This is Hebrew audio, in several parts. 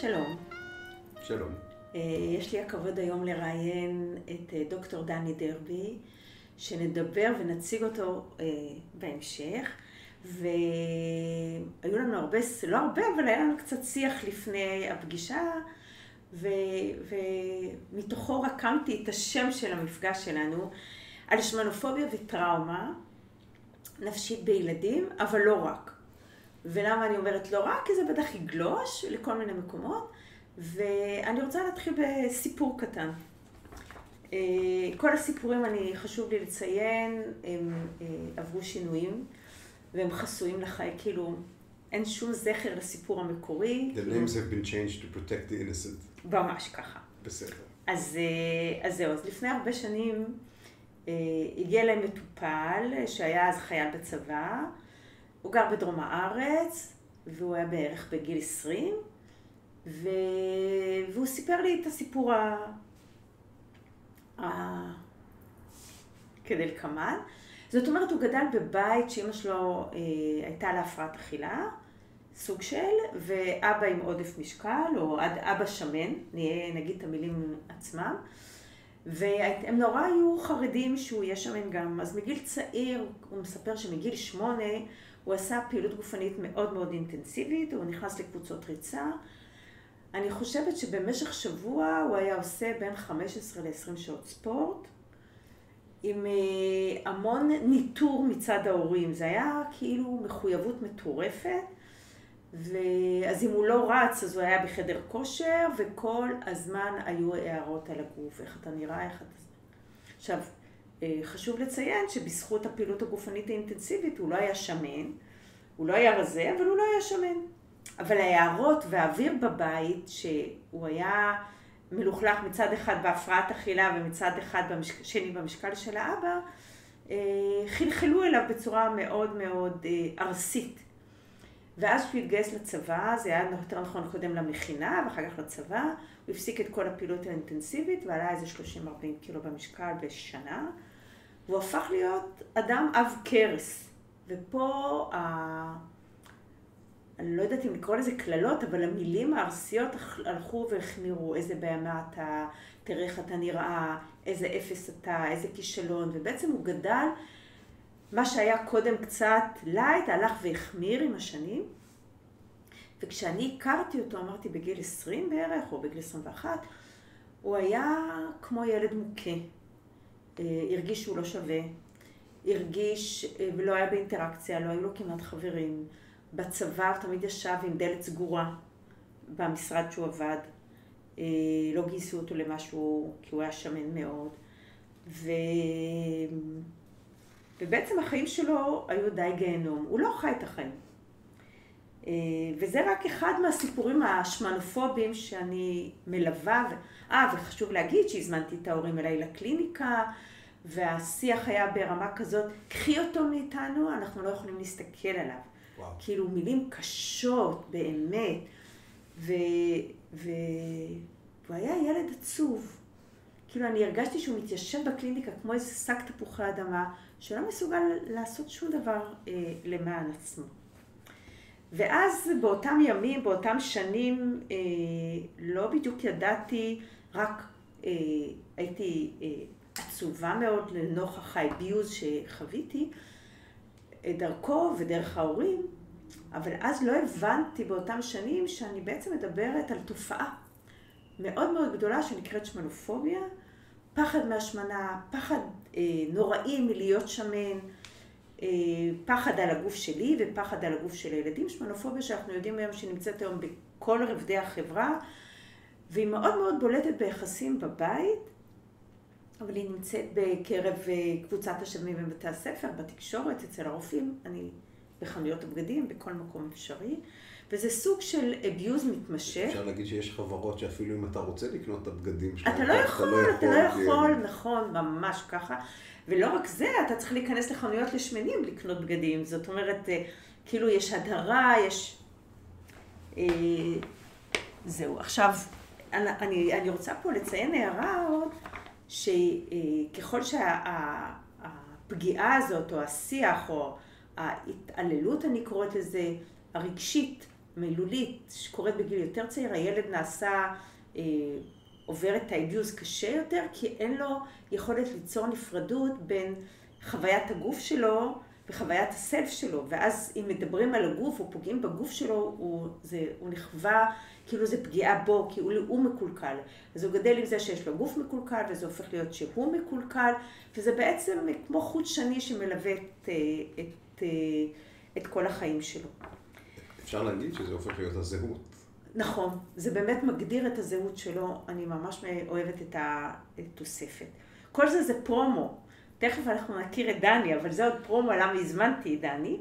שלום. שלום. אה, יש לי הכבוד היום לראיין את אה, דוקטור דני דרבי, שנדבר ונציג אותו אה, בהמשך. והיו לנו הרבה, לא הרבה, אבל היה לנו קצת שיח לפני הפגישה, ו... ומתוכו רקמתי את השם של המפגש שלנו על שמנופוביה וטראומה נפשית בילדים, אבל לא רק. ולמה אני אומרת לא רק? כי זה בטח יגלוש לכל מיני מקומות, ואני רוצה להתחיל בסיפור קטן. אה, כל הסיפורים, אני, חשוב לי לציין, הם אה, עברו שינויים, והם חסויים לחיי, כאילו, אין שום זכר לסיפור המקורי. The names have been changed to protect the innocent. ממש ככה. בסדר. אז, אה, אז זהו, אז לפני הרבה שנים הגיע להם מטופל שהיה אז חייל בצבא, הוא גר בדרום הארץ, והוא היה בערך בגיל 20, ו... והוא סיפר לי את הסיפור ה... ה... כדלקמן. זאת אומרת, הוא גדל בבית שאימא שלו אה, הייתה לה הפרעת אכילה, סוג של, ואבא עם עודף משקל, או עד אבא שמן, נגיד את המילים עצמם. והם נורא היו חרדים שהוא יהיה שמן גם. אז מגיל צעיר, הוא מספר שמגיל שמונה, הוא עשה פעילות גופנית מאוד מאוד אינטנסיבית, הוא נכנס לקבוצות ריצה. אני חושבת שבמשך שבוע הוא היה עושה בין 15 ל-20 שעות ספורט, עם אה, המון ניטור מצד ההורים. זה היה כאילו מחויבות מטורפת. ואז אם הוא לא רץ, אז הוא היה בחדר כושר, וכל הזמן היו הערות על הגוף, איך אתה נראה, איך אתה... עכשיו, חשוב לציין שבזכות הפעילות הגופנית האינטנסיבית הוא לא היה שמן, הוא לא היה רזה, אבל הוא לא היה שמן. אבל ההערות והאוויר בבית, שהוא היה מלוכלך מצד אחד בהפרעת אכילה ומצד אחד במשק... שני במשקל של האבא, אה, חלחלו אליו בצורה מאוד מאוד אה, ארסית. ואז כשהוא התגייס לצבא, זה היה יותר נכון קודם למכינה ואחר כך לצבא, הוא הפסיק את כל הפעילות האינטנסיבית ועלה איזה 30-40 קילו במשקל בשנה, והוא הפך להיות אדם עב כרס. ופה, ה... אני לא יודעת אם לקרוא לזה קללות, אבל המילים הארסיות הלכו והחמירו, איזה בהמה אתה, תראה איך אתה נראה, איזה אפס אתה, איזה כישלון, ובעצם הוא גדל מה שהיה קודם קצת light, הלך והחמיר עם השנים. וכשאני הכרתי אותו, אמרתי בגיל 20 בערך, או בגיל 21, הוא היה כמו ילד מוכה. אה, הרגיש שהוא לא שווה, הרגיש אה, ולא היה באינטראקציה, לא היו לו כמעט חברים. בצבא הוא תמיד ישב עם דלת סגורה במשרד שהוא עבד. אה, לא גייסו אותו למשהו, כי הוא היה שמן מאוד. ו... ובעצם החיים שלו היו די גיהנום. הוא לא חי את החיים. וזה רק אחד מהסיפורים השמנופובים שאני מלווה. אה, וחשוב להגיד שהזמנתי את ההורים אליי לקליניקה, והשיח היה ברמה כזאת, קחי אותו מאיתנו, אנחנו לא יכולים להסתכל עליו. וואו. כאילו מילים קשות, באמת. ו... ו... והוא היה ילד עצוב. כאילו אני הרגשתי שהוא מתיישב בקליניקה כמו איזה שק תפוחי אדמה, שלא מסוגל לעשות שום דבר אה, למען עצמו. ואז באותם ימים, באותם שנים, אה, לא בדיוק ידעתי, רק אה, הייתי אה, עצובה מאוד לנוכח האביוז שחוויתי, אה, דרכו ודרך ההורים, אבל אז לא הבנתי באותם שנים שאני בעצם מדברת על תופעה מאוד מאוד גדולה שנקראת שמנופוביה, פחד מהשמנה, פחד אה, נוראי מלהיות שמן, אה, פחד על הגוף שלי ופחד על הגוף של הילדים, שמנופוביה שאנחנו יודעים היום שנמצאת היום בכל רבדי החברה, והיא מאוד מאוד בולטת ביחסים בבית, אבל היא נמצאת בקרב אה, קבוצת השלמים בבתי הספר, בתקשורת, אצל הרופאים, אני בחנויות הבגדים, בכל מקום אפשרי. וזה סוג של אביוז מתמשך. אפשר להגיד שיש חברות שאפילו אם אתה רוצה לקנות את הבגדים שלהם, אתה לא יכול, אתה לא יכול, נכון, ממש ככה. ולא רק זה, אתה צריך להיכנס לחנויות לשמנים לקנות בגדים. זאת אומרת, אה, כאילו יש הדרה, יש... אה, זהו. עכשיו, אני, אני רוצה פה לציין הערה עוד, שככל שהפגיעה הזאת, או השיח, או ההתעללות, אני קוראת לזה, הרגשית, מילולית שקורית בגיל יותר צעיר, הילד נעשה, אה, עובר את האביוז קשה יותר, כי אין לו יכולת ליצור נפרדות בין חוויית הגוף שלו וחוויית הסלף שלו, ואז אם מדברים על הגוף או פוגעים בגוף שלו, הוא, זה, הוא נחווה כאילו זה פגיעה בו, כי הוא, הוא מקולקל. אז הוא גדל עם זה שיש לו גוף מקולקל, וזה הופך להיות שהוא מקולקל, וזה בעצם כמו חוט שני שמלווה את, את, את כל החיים שלו. אפשר להגיד שזה הופך להיות הזהות. נכון, זה באמת מגדיר את הזהות שלו, אני ממש אוהבת את התוספת. כל זה זה פרומו. תכף אנחנו נכיר את דני, אבל זה עוד פרומו למה הזמנתי את דני.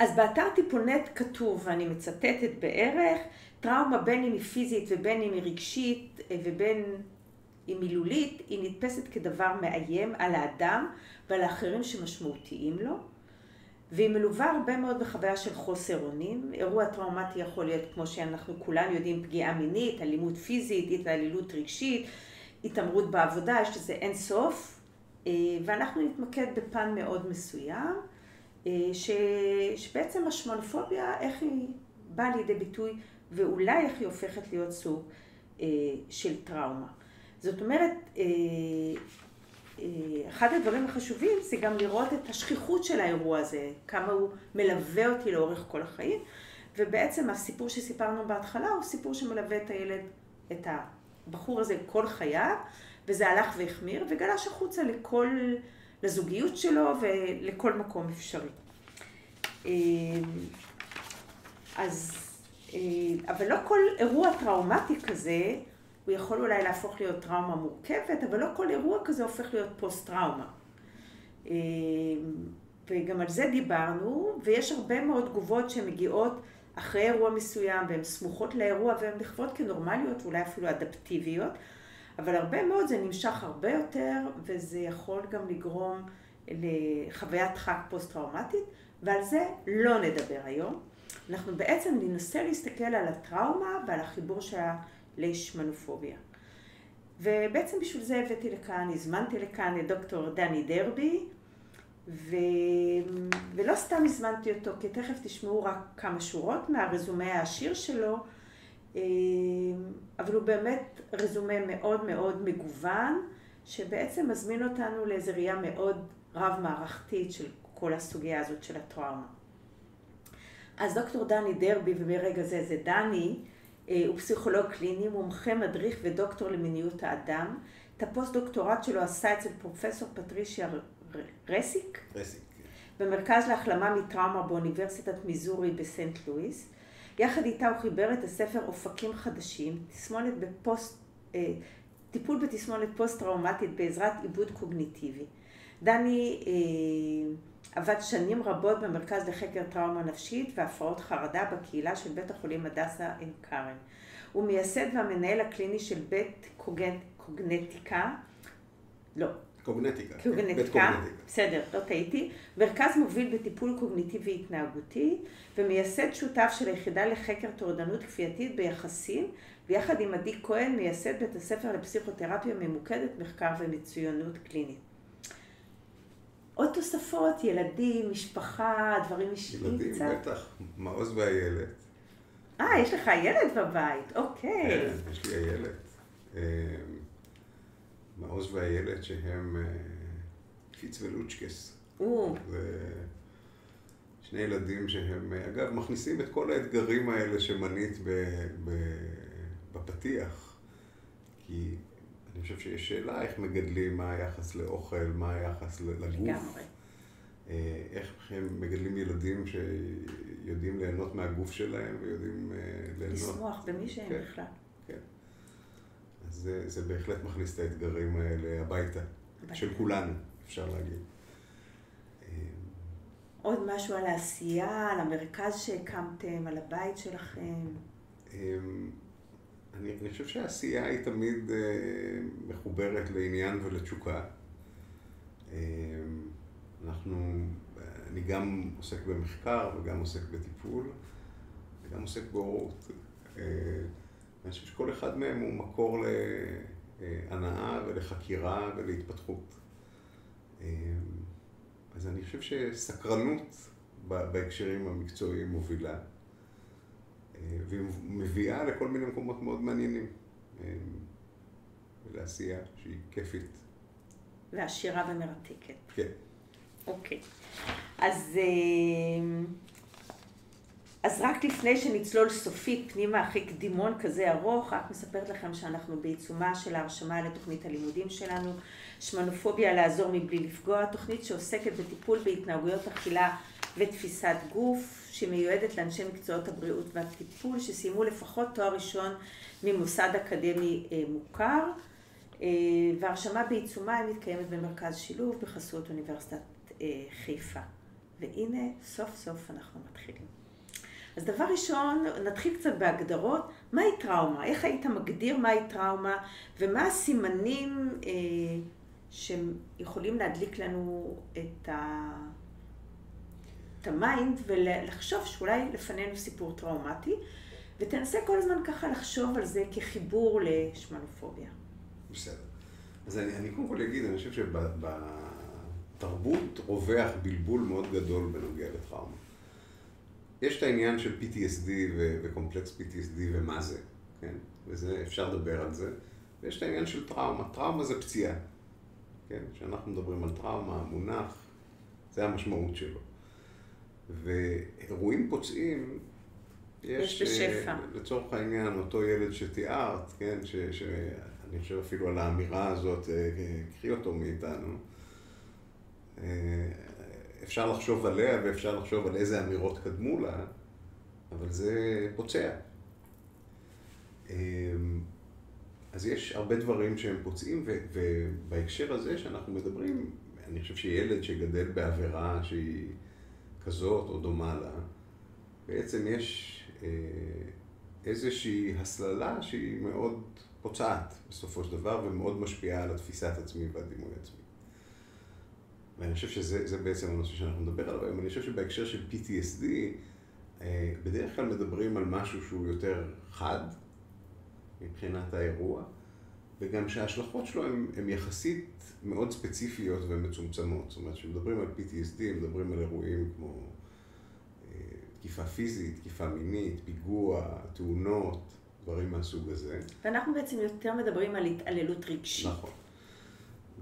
אז באתר טיפולנט כתוב, ואני מצטטת בערך, טראומה בין אם היא פיזית ובין אם היא רגשית ובין אם מילולית, היא נתפסת כדבר מאיים על האדם ועל האחרים שמשמעותיים לו. והיא מלווה הרבה מאוד בחוויה של חוסר אונים. אירוע טראומטי יכול להיות, כמו שאנחנו כולנו יודעים, פגיעה מינית, אלימות פיזית, התעללות רגשית, התעמרות בעבודה, יש לזה אין סוף. אה, ואנחנו נתמקד בפן מאוד מסוים, אה, ש... שבעצם השמונופוביה, איך היא באה לידי ביטוי, ואולי איך היא הופכת להיות סוג אה, של טראומה. זאת אומרת, אחד הדברים החשובים זה גם לראות את השכיחות של האירוע הזה, כמה הוא מלווה אותי לאורך כל החיים, ובעצם הסיפור שסיפרנו בהתחלה הוא סיפור שמלווה את הילד, את הבחור הזה כל חייו, וזה הלך והחמיר, וגלש החוצה לכל, לזוגיות שלו ולכל מקום אפשרי. אז, אבל לא כל אירוע טראומטי כזה הוא יכול אולי להפוך להיות טראומה מורכבת, אבל לא כל אירוע כזה הופך להיות פוסט-טראומה. אה, וגם על זה דיברנו, ויש הרבה מאוד תגובות שמגיעות אחרי אירוע מסוים, והן סמוכות לאירוע, והן נחוות כנורמליות, ואולי אפילו אדפטיביות, אבל הרבה מאוד זה נמשך הרבה יותר, וזה יכול גם לגרום לחוויית דחק פוסט-טראומטית, ועל זה לא נדבר היום. אנחנו בעצם ננסה להסתכל על הטראומה ועל החיבור שלה לישמנופוביה. ובעצם בשביל זה הבאתי לכאן, הזמנתי לכאן את דוקטור דני דרבי, ו... ולא סתם הזמנתי אותו, כי תכף תשמעו רק כמה שורות מהרזומה העשיר שלו, אבל הוא באמת רזומה מאוד מאוד מגוון, שבעצם מזמין אותנו לאיזו ראייה מאוד רב-מערכתית של כל הסוגיה הזאת של הטראומה. אז דוקטור דני דרבי, ומרגע זה זה דני, אה, הוא פסיכולוג קליני, מומחה, מדריך ודוקטור למיניות האדם. את הפוסט-דוקטורט שלו עשה אצל פרופסור פטרישיה רסיק. רסיק. כן. במרכז להחלמה מטראומה באוניברסיטת מיזורי בסנט לואיס. יחד איתה הוא חיבר את הספר אופקים חדשים, תסמונת בפוסט, אה, טיפול בתסמונת פוסט-טראומטית בעזרת עיבוד קוגניטיבי. דני אה, עבד שנים רבות במרכז לחקר טראומה נפשית והפרעות חרדה בקהילה של בית החולים הדסה עין כרם. הוא מייסד והמנהל הקליני של בית קוגנ... קוגנטיקה, לא. קוגנטיקה. קוגנטיקה, בסדר, לא טעיתי. מרכז מוביל בטיפול קוגניטיבי התנהגותי ומייסד שותף של היחידה לחקר טורדנות כפייתית ביחסים ויחד עם עדי כהן מייסד בית הספר לפסיכותרפיה ממוקדת מחקר ומצוינות קלינית. עוד תוספות, ילדים, משפחה, דברים אישיים קצת? ילדים, בטח, מעוז והילד. אה, יש לך ילד בבית, אוקיי. כן, יש לי הילד. אה, מעוז והילד שהם אה, פיץ ולוצ'קס. זה שני ילדים שהם, אה, אגב, מכניסים את כל האתגרים האלה שמנית בפתיח. כי אני חושב שיש שאלה איך מגדלים, מה היחס לאוכל, מה היחס לגוף. לגמרי. אה, איך הם מגדלים ילדים שיודעים ליהנות מהגוף שלהם ויודעים אה, ליהנות... לשמוח במי שהם כן, בכלל. כן. זה, זה בהחלט מכניס את האתגרים האלה הביתה, הביתה. של כולנו, אפשר להגיד. אה, עוד משהו על העשייה, על המרכז שהקמתם, על הבית שלכם? אני, אני חושב שהעשייה היא תמיד אה, מחוברת לעניין ולתשוקה. אה, אנחנו, אני גם עוסק במחקר וגם עוסק בטיפול וגם עוסק בהורות. אני חושב שכל אחד מהם הוא מקור להנאה ולחקירה ולהתפתחות. אה, אז אני חושב שסקרנות בהקשרים המקצועיים מובילה. והיא מביאה לכל מיני מקומות מאוד מעניינים. לעשייה שהיא כיפית. ועשירה ומרתקת. כן. אוקיי. אז, אז רק לפני שנצלול סופית פנימה אחרי קדימון כזה ארוך, רק מספרת לכם שאנחנו בעיצומה של ההרשמה לתוכנית הלימודים שלנו, שמנופוביה לעזור מבלי לפגוע, תוכנית שעוסקת בטיפול בהתנהגויות אכילה ותפיסת גוף, שמיועדת לאנשי מקצועות הבריאות והטיפול, שסיימו לפחות תואר ראשון ממוסד אקדמי אה, מוכר, אה, והרשמה בעיצומה היא מתקיימת במרכז שילוב בחסות אוניברסיטת אה, חיפה. והנה, סוף סוף אנחנו מתחילים. אז דבר ראשון, נתחיל קצת בהגדרות, מהי טראומה? איך היית מגדיר מהי טראומה, ומה הסימנים אה, שיכולים להדליק לנו את, ה... את ה mind ולחשוב שאולי לפנינו סיפור טראומטי, ותנסה כל הזמן ככה לחשוב על זה כחיבור לשמנופוביה. בסדר. אז אני, אני קודם כל אגיד, אני חושב שבתרבות רווח בלבול מאוד גדול בנוגע לטראומה. יש את העניין של PTSD ו- ו complex PTSD ומה זה, כן? וזה, אפשר לדבר על זה. ויש את העניין של טראומה. טראומה זה פציעה, כן? כשאנחנו מדברים על טראומה, המונח, זה המשמעות שלו. ואירועים פוצעים, יש, יש בשפע. לצורך העניין, אותו ילד שתיארת, כן? ש, שאני חושב אפילו על האמירה הזאת, אה, קחי אותו מאיתנו. אפשר לחשוב עליה ואפשר לחשוב על איזה אמירות קדמו לה, אבל זה פוצע. אמ, אז יש הרבה דברים שהם פוצעים, ובהקשר הזה שאנחנו מדברים, אני חושב שילד שגדל בעבירה שהיא כזאת או דומה לה, בעצם יש אה, איזושהי הסללה שהיא מאוד פוצעת בסופו של דבר ומאוד משפיעה על התפיסת עצמי והדימוי עצמי. ואני חושב שזה בעצם הנושא שאנחנו נדבר עליו היום. אני חושב שבהקשר של PTSD, אה, בדרך כלל מדברים על משהו שהוא יותר חד מבחינת האירוע, וגם שההשלכות שלו הן יחסית מאוד ספציפיות ומצומצמות. זאת אומרת, כשמדברים על PTSD, מדברים על אירועים כמו אה, תקיפה פיזית, תקיפה מינית, פיגוע, תאונות, דברים מהסוג הזה. ואנחנו בעצם יותר מדברים על התעללות רגשית. נכון.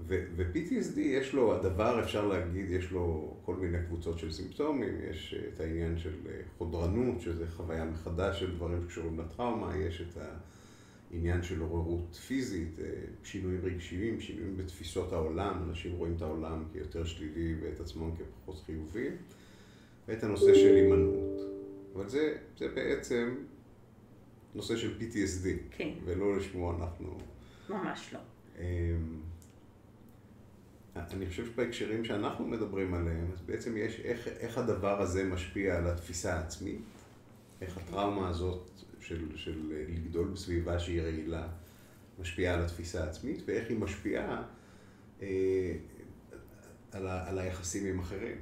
ו-PTSD יש לו, הדבר אפשר להגיד, יש לו כל מיני קבוצות של סימפטומים, יש את העניין של אה, חודרנות, שזה חוויה מחדש של דברים שקשורים לטראומה, יש את העניין של עוררות פיזית, אה, שינויים רגשיים, שינויים בתפיסות העולם, אנשים רואים את העולם כיותר שלילי ואת עצמם כפחות חיובי, ואת הנושא של הימנעות. אבל זה, זה בעצם נושא של PTSD, כן. ולא לשמו אנחנו... ממש לא. אני חושב שבהקשרים שאנחנו מדברים עליהם, אז בעצם יש איך, איך הדבר הזה משפיע על התפיסה העצמית, איך הטראומה הזאת של, של לגדול בסביבה שהיא רעילה משפיעה על התפיסה העצמית, ואיך היא משפיעה אה, על, ה, על היחסים עם אחרים.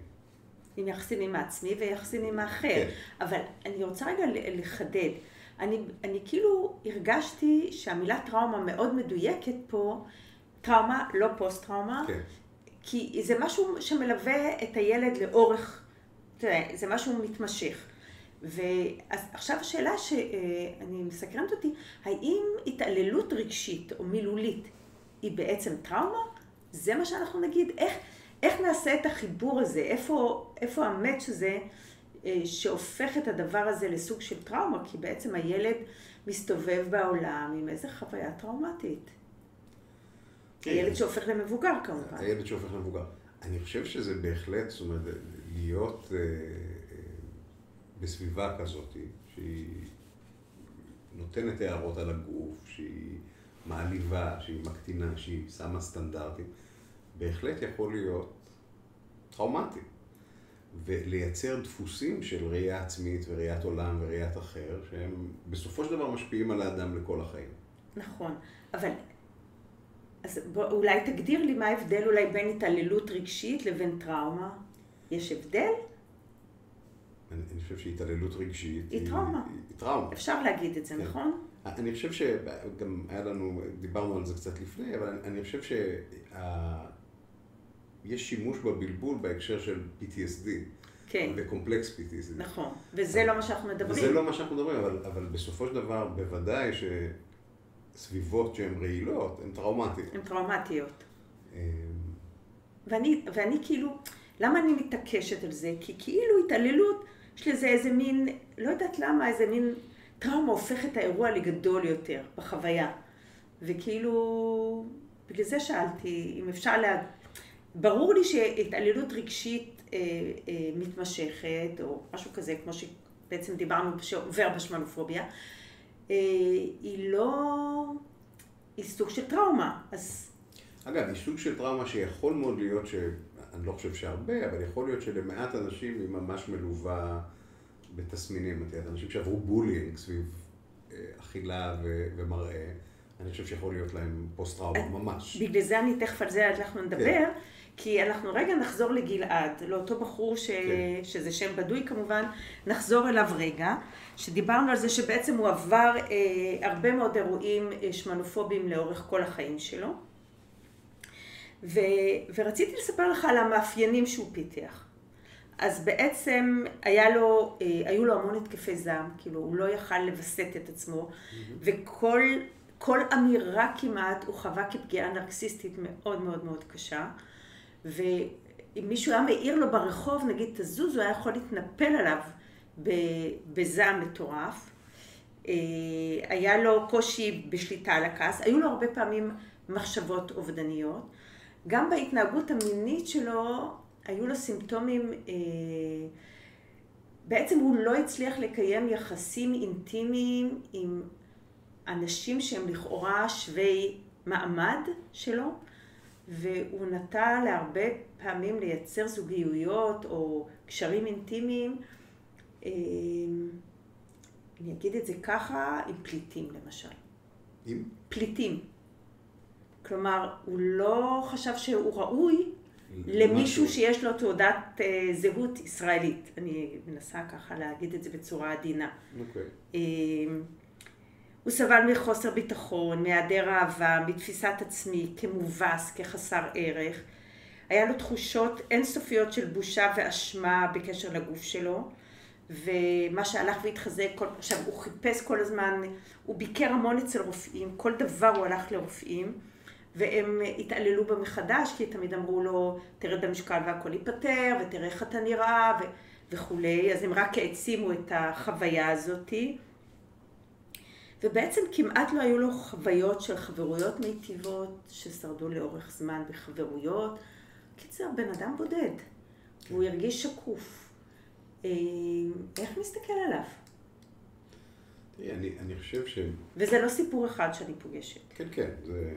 עם יחסים עם העצמי ויחסים עם האחר. כן. אבל אני רוצה רגע לחדד. אני, אני כאילו הרגשתי שהמילה טראומה מאוד מדויקת פה, טראומה, לא פוסט-טראומה, כן. כי זה משהו שמלווה את הילד לאורך, תראה, זה משהו מתמשך. ועכשיו השאלה שאני מסקרנת אותי, האם התעללות רגשית או מילולית היא בעצם טראומה? זה מה שאנחנו נגיד. איך, איך נעשה את החיבור הזה? איפה, איפה המאץ' הזה אה, שהופך את הדבר הזה לסוג של טראומה? כי בעצם הילד מסתובב בעולם עם איזה חוויה טראומטית. כן. הילד שהופך למבוגר כמובן. הילד שהופך למבוגר. אני חושב שזה בהחלט, זאת אומרת, להיות אה, אה, בסביבה כזאת, שהיא נותנת הערות על הגוף, שהיא מעליבה, שהיא מקטינה, שהיא שמה סטנדרטים, בהחלט יכול להיות טראומטי. ולייצר דפוסים של ראייה עצמית וראיית עולם וראיית אחר, שהם בסופו של דבר משפיעים על האדם לכל החיים. נכון, אבל אז בוא, אולי תגדיר לי מה ההבדל אולי בין התעללות רגשית לבין טראומה. יש הבדל? אני, אני חושב שהתעללות רגשית היא, היא טראומה. היא, היא טראומה. אפשר להגיד את זה, כן. נכון? אני חושב שגם היה לנו, דיברנו על זה קצת לפני, אבל אני, אני חושב שיש שימוש בבלבול בהקשר של PTSD. כן. וקומפלקס PTSD. נכון, וזה לא מה שאנחנו מדברים. וזה לא מה שאנחנו מדברים, אבל, אבל בסופו של דבר, בוודאי שסביבות שהן רעילות, הן טראומטיות. הן טראומטיות. אמ, ואני, ואני כאילו, למה אני מתעקשת על זה? כי כאילו התעללות, יש לזה איזה מין, לא יודעת למה, איזה מין טראומה הופך את האירוע לגדול יותר בחוויה. וכאילו, בגלל זה שאלתי אם אפשר לה... ברור לי שהתעללות רגשית אה, אה, מתמשכת, או משהו כזה, כמו שבעצם דיברנו, שעובר בשמנופוביה, היא לא... היא סוג של טראומה. אז... אגב, היא סוג של טראומה שיכול מאוד להיות ש... אני לא חושב שהרבה, אבל יכול להיות שלמעט אנשים היא ממש מלווה בתסמינים. את יודעת, אנשים שעברו bullying סביב אה, אכילה ו- ומראה, אני חושב שיכול להיות להם פוסט-טראומה ממש. בגלל זה אני תכף על זה אנחנו נדבר, כן. כי אנחנו רגע נחזור לגלעד, לאותו בחור ש... כן. שזה שם בדוי כמובן, נחזור אליו רגע, שדיברנו על זה שבעצם הוא עבר אה, הרבה מאוד אירועים אה, שמנופוביים לאורך כל החיים שלו. ו, ורציתי לספר לך על המאפיינים שהוא פיתח. אז בעצם היה לו, אה, היו לו המון התקפי זעם, כאילו הוא לא יכל לווסת את עצמו, mm-hmm. וכל כל אמירה כמעט הוא חווה כפגיעה נרקסיסטית מאוד מאוד מאוד קשה. ואם מישהו היה מעיר לו ברחוב, נגיד תזוז, הוא היה יכול להתנפל עליו בזעם מטורף. אה, היה לו קושי בשליטה על הכעס, היו לו הרבה פעמים מחשבות אובדניות. גם בהתנהגות המינית שלו היו לו סימפטומים, אה, בעצם הוא לא הצליח לקיים יחסים אינטימיים עם אנשים שהם לכאורה שווי מעמד שלו, והוא נטה להרבה פעמים לייצר זוגיות או קשרים אינטימיים, אה, אני אגיד את זה ככה, עם פליטים למשל. עם? פליטים. כלומר, הוא לא חשב שהוא ראוי למישהו שיש לו תעודת אה, זהות ישראלית. אני מנסה ככה להגיד את זה בצורה עדינה. אוקיי. אה, הוא סבל מחוסר ביטחון, מהיעדר אהבה, מתפיסת עצמי, כמובס, כחסר ערך. היה לו תחושות אינסופיות של בושה ואשמה בקשר לגוף שלו, ומה שהלך והתחזק, כל... עכשיו הוא חיפש כל הזמן, הוא ביקר המון אצל רופאים, כל דבר הוא הלך לרופאים. והם התעללו בה מחדש, כי תמיד אמרו לו, תרד במשקל והכל ייפתר, ותראה איך אתה נראה, ו- וכולי, אז הם רק העצימו את החוויה הזאתי. ובעצם כמעט לא היו לו חוויות של חברויות מיטיבות, ששרדו לאורך זמן בחברויות. קיצר, בן אדם בודד. והוא הרגיש שקוף. אה, איך נסתכל עליו? תראי, אני, אני חושב ש... וזה לא סיפור אחד שאני פוגשת. כן, כן, זה...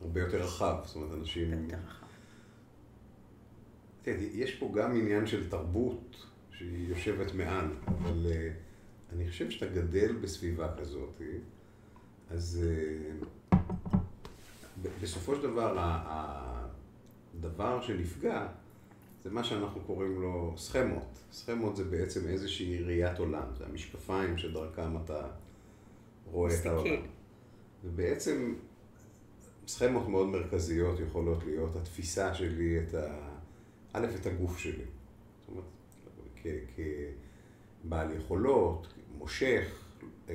הרבה יותר רחב, זאת אומרת, אנשים... הרבה יותר רחב. תראה, יש פה גם עניין של תרבות שהיא יושבת מעל, אבל uh, אני חושב שאתה גדל בסביבה כזאת, אז uh, בסופו של דבר, הדבר שנפגע זה מה שאנחנו קוראים לו סכמות. סכמות זה בעצם איזושהי ראיית עולם, זה המשקפיים שדרכם אתה רואה את העולם. ובעצם סכמות מאוד מרכזיות יכולות להיות התפיסה שלי, את ה... א', את הגוף שלי. זאת אומרת, כבעל יכולות, מושך, אה,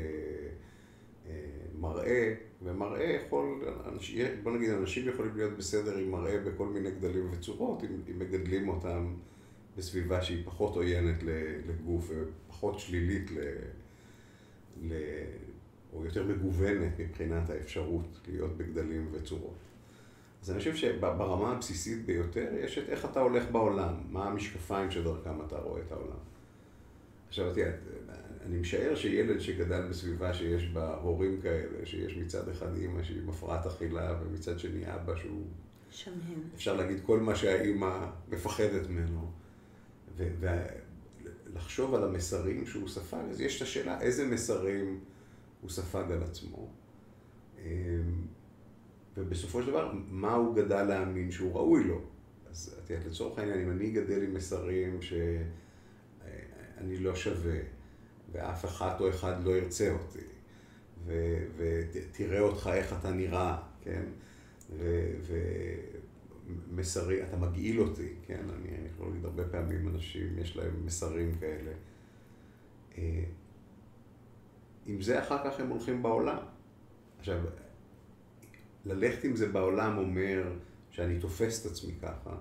אה, מראה, ומראה יכול, בוא נגיד, אנשים יכולים להיות בסדר עם מראה בכל מיני גדלים וצורות, אם, אם מגדלים אותם בסביבה שהיא פחות עוינת לגוף ופחות שלילית ל... ל... או יותר מגוונת מבחינת האפשרות להיות בגדלים וצורות. אז אני חושב שברמה הבסיסית ביותר יש את איך אתה הולך בעולם, מה המשקפיים שדרכם אתה רואה את העולם. עכשיו, תראה, אני משער שילד שגדל בסביבה שיש בה הורים כאלה, שיש מצד אחד אימא שהיא מפרעת אכילה ומצד שני אבא שהוא... שמן. אפשר להגיד כל מה שהאימא מפחדת ממנו. ולחשוב על המסרים שהוא ספג, אז יש את השאלה איזה מסרים... הוא ספג על עצמו. אמ, ובסופו של דבר, מה הוא גדל להאמין שהוא ראוי לו? אז את יודעת, לצורך העניין, אם אני גדל עם מסרים שאני לא שווה, ואף אחת או אחד לא ירצה אותי, ותראה אותך איך אתה נראה, כן? ו- מסרים, אתה מגעיל אותי, כן? אני יכול להגיד הרבה פעמים אנשים, יש להם מסרים כאלה. אה, עם זה אחר כך הם הולכים בעולם. עכשיו, ללכת עם זה בעולם אומר שאני תופס את עצמי ככה,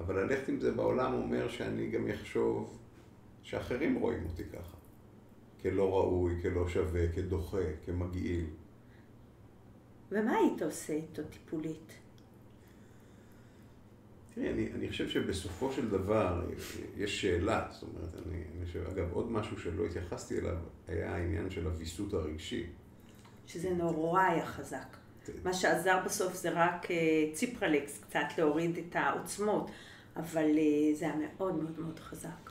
אבל ללכת עם זה בעולם אומר שאני גם אחשוב שאחרים רואים אותי ככה. כלא ראוי, כלא שווה, כדוחה, כמגעיל. ומה היית עושה איתו טיפולית? תראי, אני, אני חושב שבסופו של דבר יש שאלה, זאת אומרת, אני, אני חושב, אגב, עוד משהו שלא התייחסתי אליו היה העניין של הוויסות הרגשי. שזה נורא היה חזק. מה שעזר בסוף זה רק אה, ציפרלקס, קצת להוריד את העוצמות, אבל אה, זה היה מאוד מאוד מאוד חזק.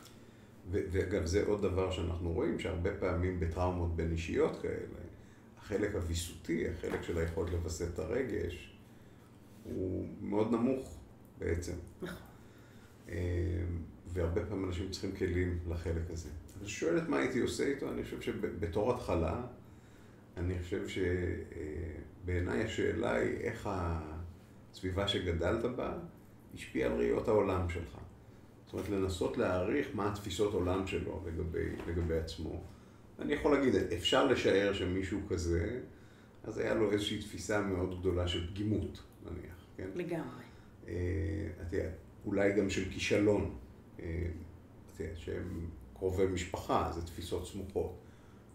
ואגב, זה עוד דבר שאנחנו רואים, שהרבה פעמים בטראומות בין אישיות כאלה, החלק הוויסותי, החלק של היכולת לווסת את הרגש, הוא מאוד נמוך בעצם. נכון. אמ, והרבה פעמים אנשים צריכים כלים לחלק הזה. אז שואלת מה הייתי עושה איתו, אני חושב שבתור התחלה, אני חושב שבעיניי השאלה היא איך הסביבה שגדלת בה השפיעה על ראיות העולם שלך. זאת אומרת, לנסות להעריך מה התפיסות עולם שלו לגבי, לגבי עצמו. אני יכול להגיד, אפשר לשער שמישהו כזה, אז היה לו איזושהי תפיסה מאוד גדולה של פגימות, נניח, כן? לגמרי. אה, את יודעת, אולי גם של כישלון, אה, את יודעת, שהם קרובי משפחה, זה תפיסות סמוכות.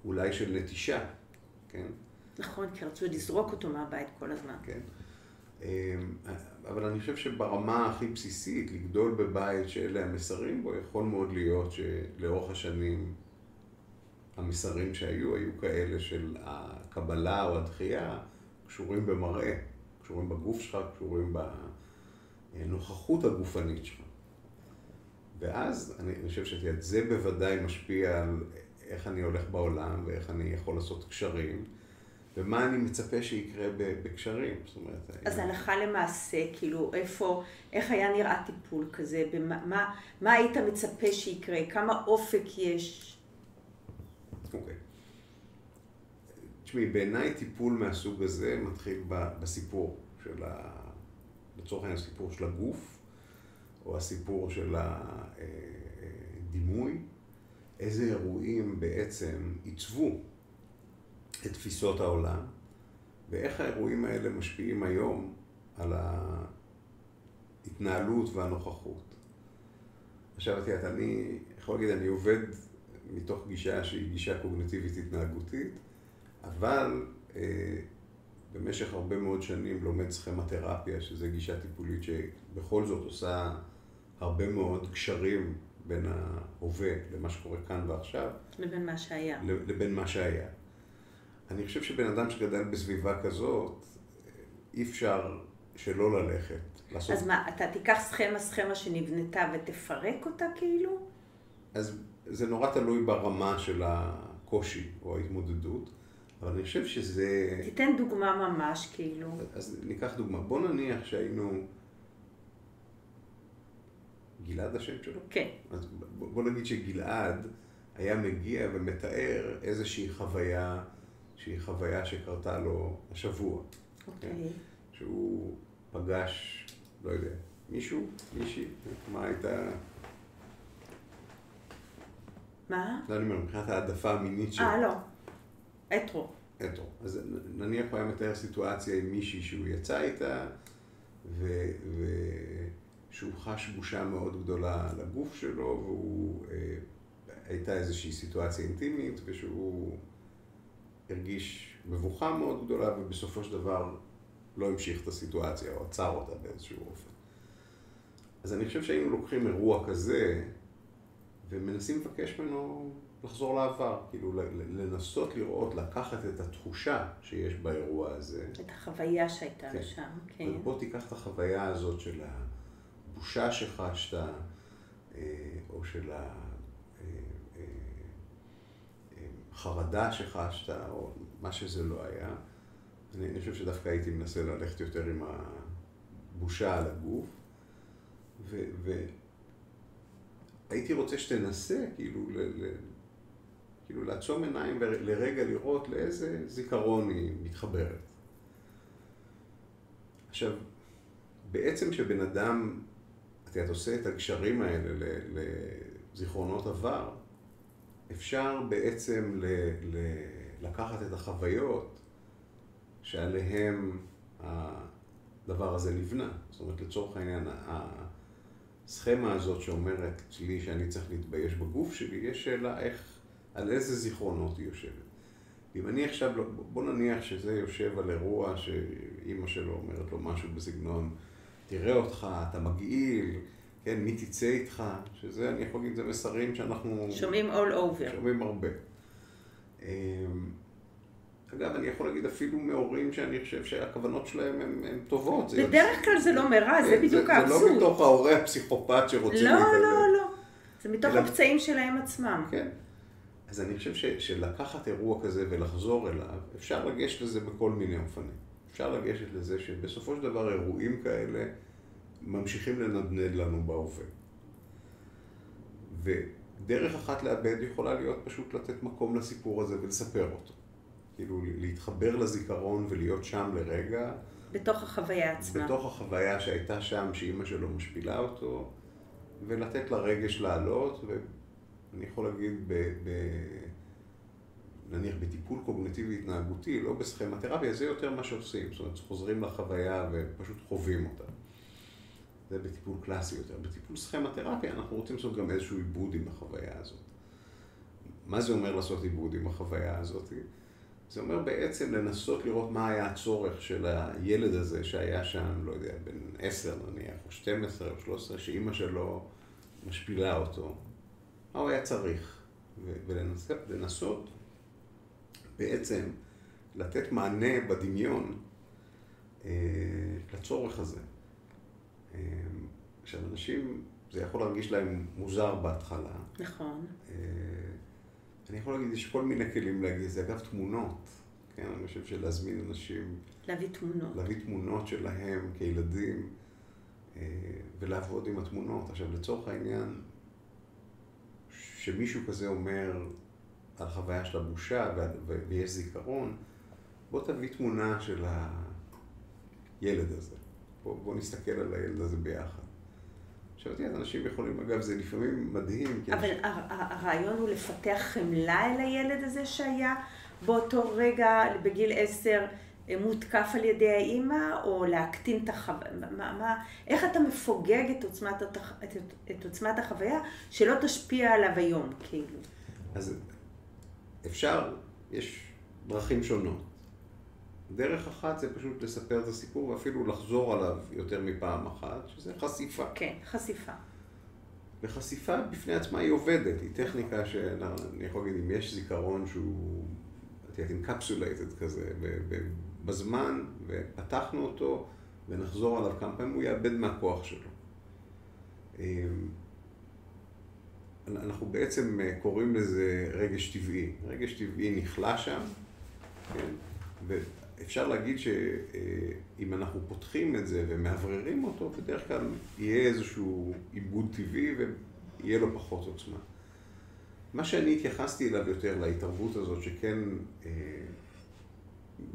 אולי של נטישה, כן? נכון, כי רצו לזרוק אותו מהבית כל הזמן. כן. אה, אבל אני חושב שברמה הכי בסיסית, לגדול בבית שאלה המסרים בו, יכול מאוד להיות שלאורך השנים המסרים שהיו, היו כאלה של הקבלה או הדחייה, קשורים במראה, קשורים בגוף שלך, קשורים בנוכחות הגופנית שלך. ואז אני חושב שזה בוודאי משפיע על איך אני הולך בעולם ואיך אני יכול לעשות קשרים. ומה אני מצפה שיקרה בקשרים, זאת אומרת... אז הלכה למעשה, כאילו, איפה, איך היה נראה טיפול כזה, במה, מה, מה היית מצפה שיקרה, כמה אופק יש? אוקיי. תשמעי, בעיניי טיפול מהסוג הזה מתחיל בסיפור של ה... לצורך העניין הסיפור של הגוף, או הסיפור של הדימוי, איזה אירועים בעצם עיצבו את תפיסות העולם, ואיך האירועים האלה משפיעים היום על ההתנהלות והנוכחות. עכשיו, את יודעת, אני יכול להגיד, אני עובד מתוך גישה שהיא גישה קוגנטיבית התנהגותית, אבל אה, במשך הרבה מאוד שנים לומד סכמטרפיה, שזו גישה טיפולית שבכל זאת עושה הרבה מאוד קשרים בין ההווה למה שקורה כאן ועכשיו. לבין מה שהיה. לבין מה שהיה. אני חושב שבן אדם שגדל בסביבה כזאת, אי אפשר שלא ללכת. לעשות... אז מה, אתה תיקח סכמה סכמה שנבנתה ותפרק אותה כאילו? אז זה נורא תלוי ברמה של הקושי או ההתמודדות, אבל אני חושב שזה... תיתן דוגמה ממש, כאילו. אז ניקח דוגמה. בוא נניח שהיינו... גלעד השם שלו? כן. אז בוא נגיד שגלעד היה מגיע ומתאר איזושהי חוויה שהיא חוויה שקרתה לו השבוע. אוקיי. Okay. כן? שהוא פגש, לא יודע, מישהו, מישהי, מה הייתה... מה? לא, אני אומר, מבחינת העדפה המינית שלו. אה, לא. אתרו. אתרו. אז נניח הוא היה מתאר סיטואציה עם מישהי שהוא יצא איתה, ו... ושהוא חש בושה מאוד גדולה על הגוף שלו, והוא... אה, הייתה איזושהי סיטואציה אינטימית, ושהוא הרגיש מבוכה מאוד גדולה, ובסופו של דבר לא המשיך את הסיטואציה, או עצר אותה באיזשהו אופן. אז אני חושב שהיינו לוקחים אירוע כזה, ומנסים לבקש ממנו לחזור לעבר, כאילו לנסות לראות, לקחת את התחושה שיש באירוע הזה. את החוויה שהייתה כן. שם, כן. ובוא תיקח את החוויה הזאת של הבושה שחשת, אה, או של החרדה שחשת, או מה שזה לא היה. אני, אני חושב שדווקא הייתי מנסה ללכת יותר עם הבושה על הגוף, והייתי רוצה שתנסה, כאילו, ל, ל, כאילו לעצום עיניים ולרגע לראות לאיזה זיכרון היא מתחברת. עכשיו, בעצם כשבן אדם, אתה יודע, עושה את הגשרים האלה לזיכרונות עבר, אפשר בעצם ל, ל, לקחת את החוויות שעליהם הדבר הזה נבנה. זאת אומרת, לצורך העניין, הסכמה הזאת שאומרת לי שאני צריך להתבייש בגוף שלי, יש שאלה איך, על איזה זיכרונות היא יושבת. אם אני עכשיו, לא, בוא נניח שזה יושב על אירוע שאימא שלו אומרת לו משהו בסגנון, תראה אותך, אתה מגעיל, כן, מי תצא איתך, שזה, אני יכול להגיד, זה מסרים שאנחנו... שומעים all over. שומעים הרבה. אמ, אגב, אני יכול להגיד אפילו מהורים שאני חושב שהכוונות שלהם הן טובות. בדרך כלל זה לא מרע, זה בדיוק האבסורד. זה לא מתוך ההורה הפסיכופת שרוצה להתעלם. לא, לא, לא. זה מתוך הפצעים שלהם עצמם. כן. אז אני חושב ש, שלקחת אירוע כזה ולחזור אליו, אפשר לגשת לזה בכל מיני אופנים. אפשר לגשת לזה שבסופו של דבר אירועים כאלה ממשיכים לנדנד לנו בהווה. ודרך אחת לאבד יכולה להיות פשוט לתת מקום לסיפור הזה ולספר אותו. כאילו להתחבר לזיכרון ולהיות שם לרגע. בתוך החוויה עצמה. בתוך החוויה שהייתה שם, שאימא שלו משפילה אותו, ולתת לרגש לעלות, ואני יכול להגיד, ב, ב, נניח בטיפול קוגנטיבי התנהגותי, לא בסכמתרפיה, זה יותר מה שעושים. זאת אומרת, חוזרים לחוויה ופשוט חווים אותה. זה בטיפול קלאסי יותר. בטיפול סכמתרפיה אנחנו רוצים לעשות גם איזשהו עיבוד עם החוויה הזאת. מה זה אומר לעשות עיבוד עם החוויה הזאת? זה אומר בעצם לנסות לראות מה היה הצורך של הילד הזה שהיה שם, לא יודע, בן עשר נניח, או 12 או 13, שאימא שלו משפילה אותו. מה הוא היה צריך? ולנסות בעצם לתת מענה בדמיון אה, לצורך הזה. עכשיו, אנשים, זה יכול להרגיש להם מוזר בהתחלה. נכון. אה, אני יכול להגיד, יש כל מיני כלים להגיד, זה אגב תמונות. כן, אני חושב שלהזמין אנשים... להביא תמונות. להביא תמונות שלהם כילדים, אה, ולעבוד עם התמונות. עכשיו, לצורך העניין, שמישהו כזה אומר על חוויה של הבושה ויש זיכרון, בוא תביא תמונה של הילד הזה. בוא, בוא נסתכל על הילד הזה ביחד. עכשיו, תראה, אנשים יכולים, אגב, זה לפעמים מדהים. אבל אנשים... הרעיון הוא לפתח חמלה אל הילד הזה שהיה באותו רגע, בגיל עשר, מותקף על ידי האימא, או להקטין את החוויה, איך אתה מפוגג את עוצמת, התח... את, את עוצמת החוויה, שלא תשפיע עליו היום, כאילו. אז אפשר, יש דרכים שונות. דרך אחת זה פשוט לספר את הסיפור ואפילו לחזור עליו יותר מפעם אחת, שזה חשיפה. כן, חשיפה. וחשיפה בפני עצמה היא עובדת, היא טכניקה שאני יכול להגיד, אם יש זיכרון שהוא, את יודעת, אינקפסולייטד כזה, בזמן, ופתחנו אותו, ונחזור עליו כמה פעמים, הוא יאבד מהכוח שלו. אמ, אנחנו בעצם קוראים לזה רגש טבעי. רגש טבעי נכלה שם, כן? אפשר להגיד שאם אנחנו פותחים את זה ומאווררים אותו, בדרך כלל יהיה איזשהו עיבוד טבעי ויהיה לו פחות עוצמה. מה שאני התייחסתי אליו יותר, להתערבות הזאת, שכן אה,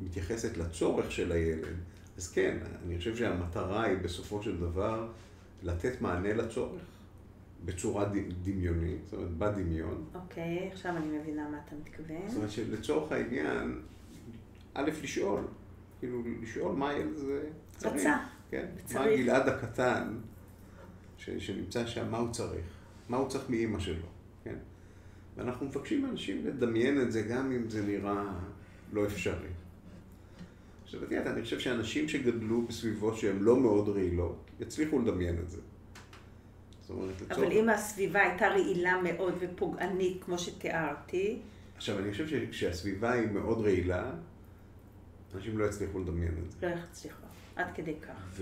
מתייחסת לצורך של הילד, אז כן, אני חושב שהמטרה היא בסופו של דבר לתת מענה לצורך בצורה דמיונית, זאת אומרת, בדמיון. אוקיי, עכשיו אני מבינה מה אתה מתכוון. זאת אומרת שלצורך העניין, א', לשאול, כאילו, לשאול מה הילד הזה צריך. רצה. כן, צריך. מה גלעד הקטן ש, שנמצא שם, מה הוא צריך? מה הוא צריך מאימא שלו, כן? ואנחנו מבקשים מאנשים לדמיין את זה גם אם זה נראה לא אפשרי. עכשיו, את יודעת, אני חושב שאנשים שגדלו בסביבות שהן לא מאוד רעילות, יצליחו לדמיין את זה. אומרת, לצורך... אבל אם הסביבה הייתה רעילה מאוד ופוגענית, כמו שתיארתי... עכשיו, אני חושב שכשהסביבה היא מאוד רעילה, אנשים לא יצליחו לדמיין את זה. לא יצליחו, עד כדי כך.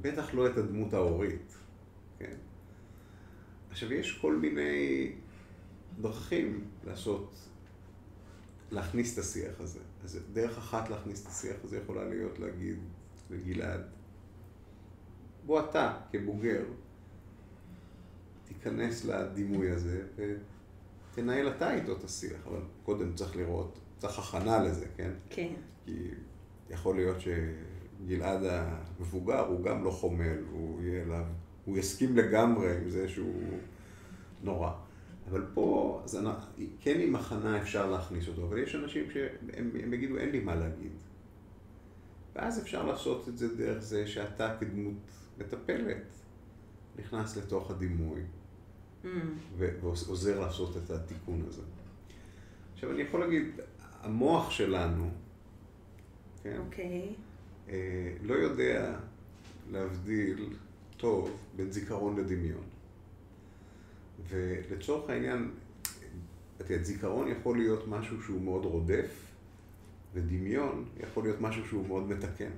ובטח לא את הדמות ההורית, כן? עכשיו, יש כל מיני דרכים לעשות, להכניס את השיח הזה. אז דרך אחת להכניס את השיח הזה יכולה להיות להגיד לגלעד, בוא אתה, כבוגר, תיכנס לדימוי הזה ותנהל אתה איתו את השיח, אבל קודם צריך לראות צריך הכנה לזה, כן? כן. כי יכול להיות גלעד המבוגר הוא גם לא חומל, הוא יהיה אליו, הוא יסכים לגמרי עם זה שהוא נורא. אבל פה, אז אני, כן עם הכנה אפשר להכניס אותו, אבל יש אנשים שהם יגידו אין לי מה להגיד. ואז אפשר לעשות את זה דרך זה שאתה כדמות מטפלת נכנס לתוך הדימוי mm. ועוזר לעשות את התיקון הזה. עכשיו אני יכול להגיד, המוח שלנו, כן? אוקיי. Okay. אה, לא יודע להבדיל טוב בין זיכרון לדמיון. ולצורך העניין, את יודעת, זיכרון יכול להיות משהו שהוא מאוד רודף, ודמיון יכול להיות משהו שהוא מאוד מתקן.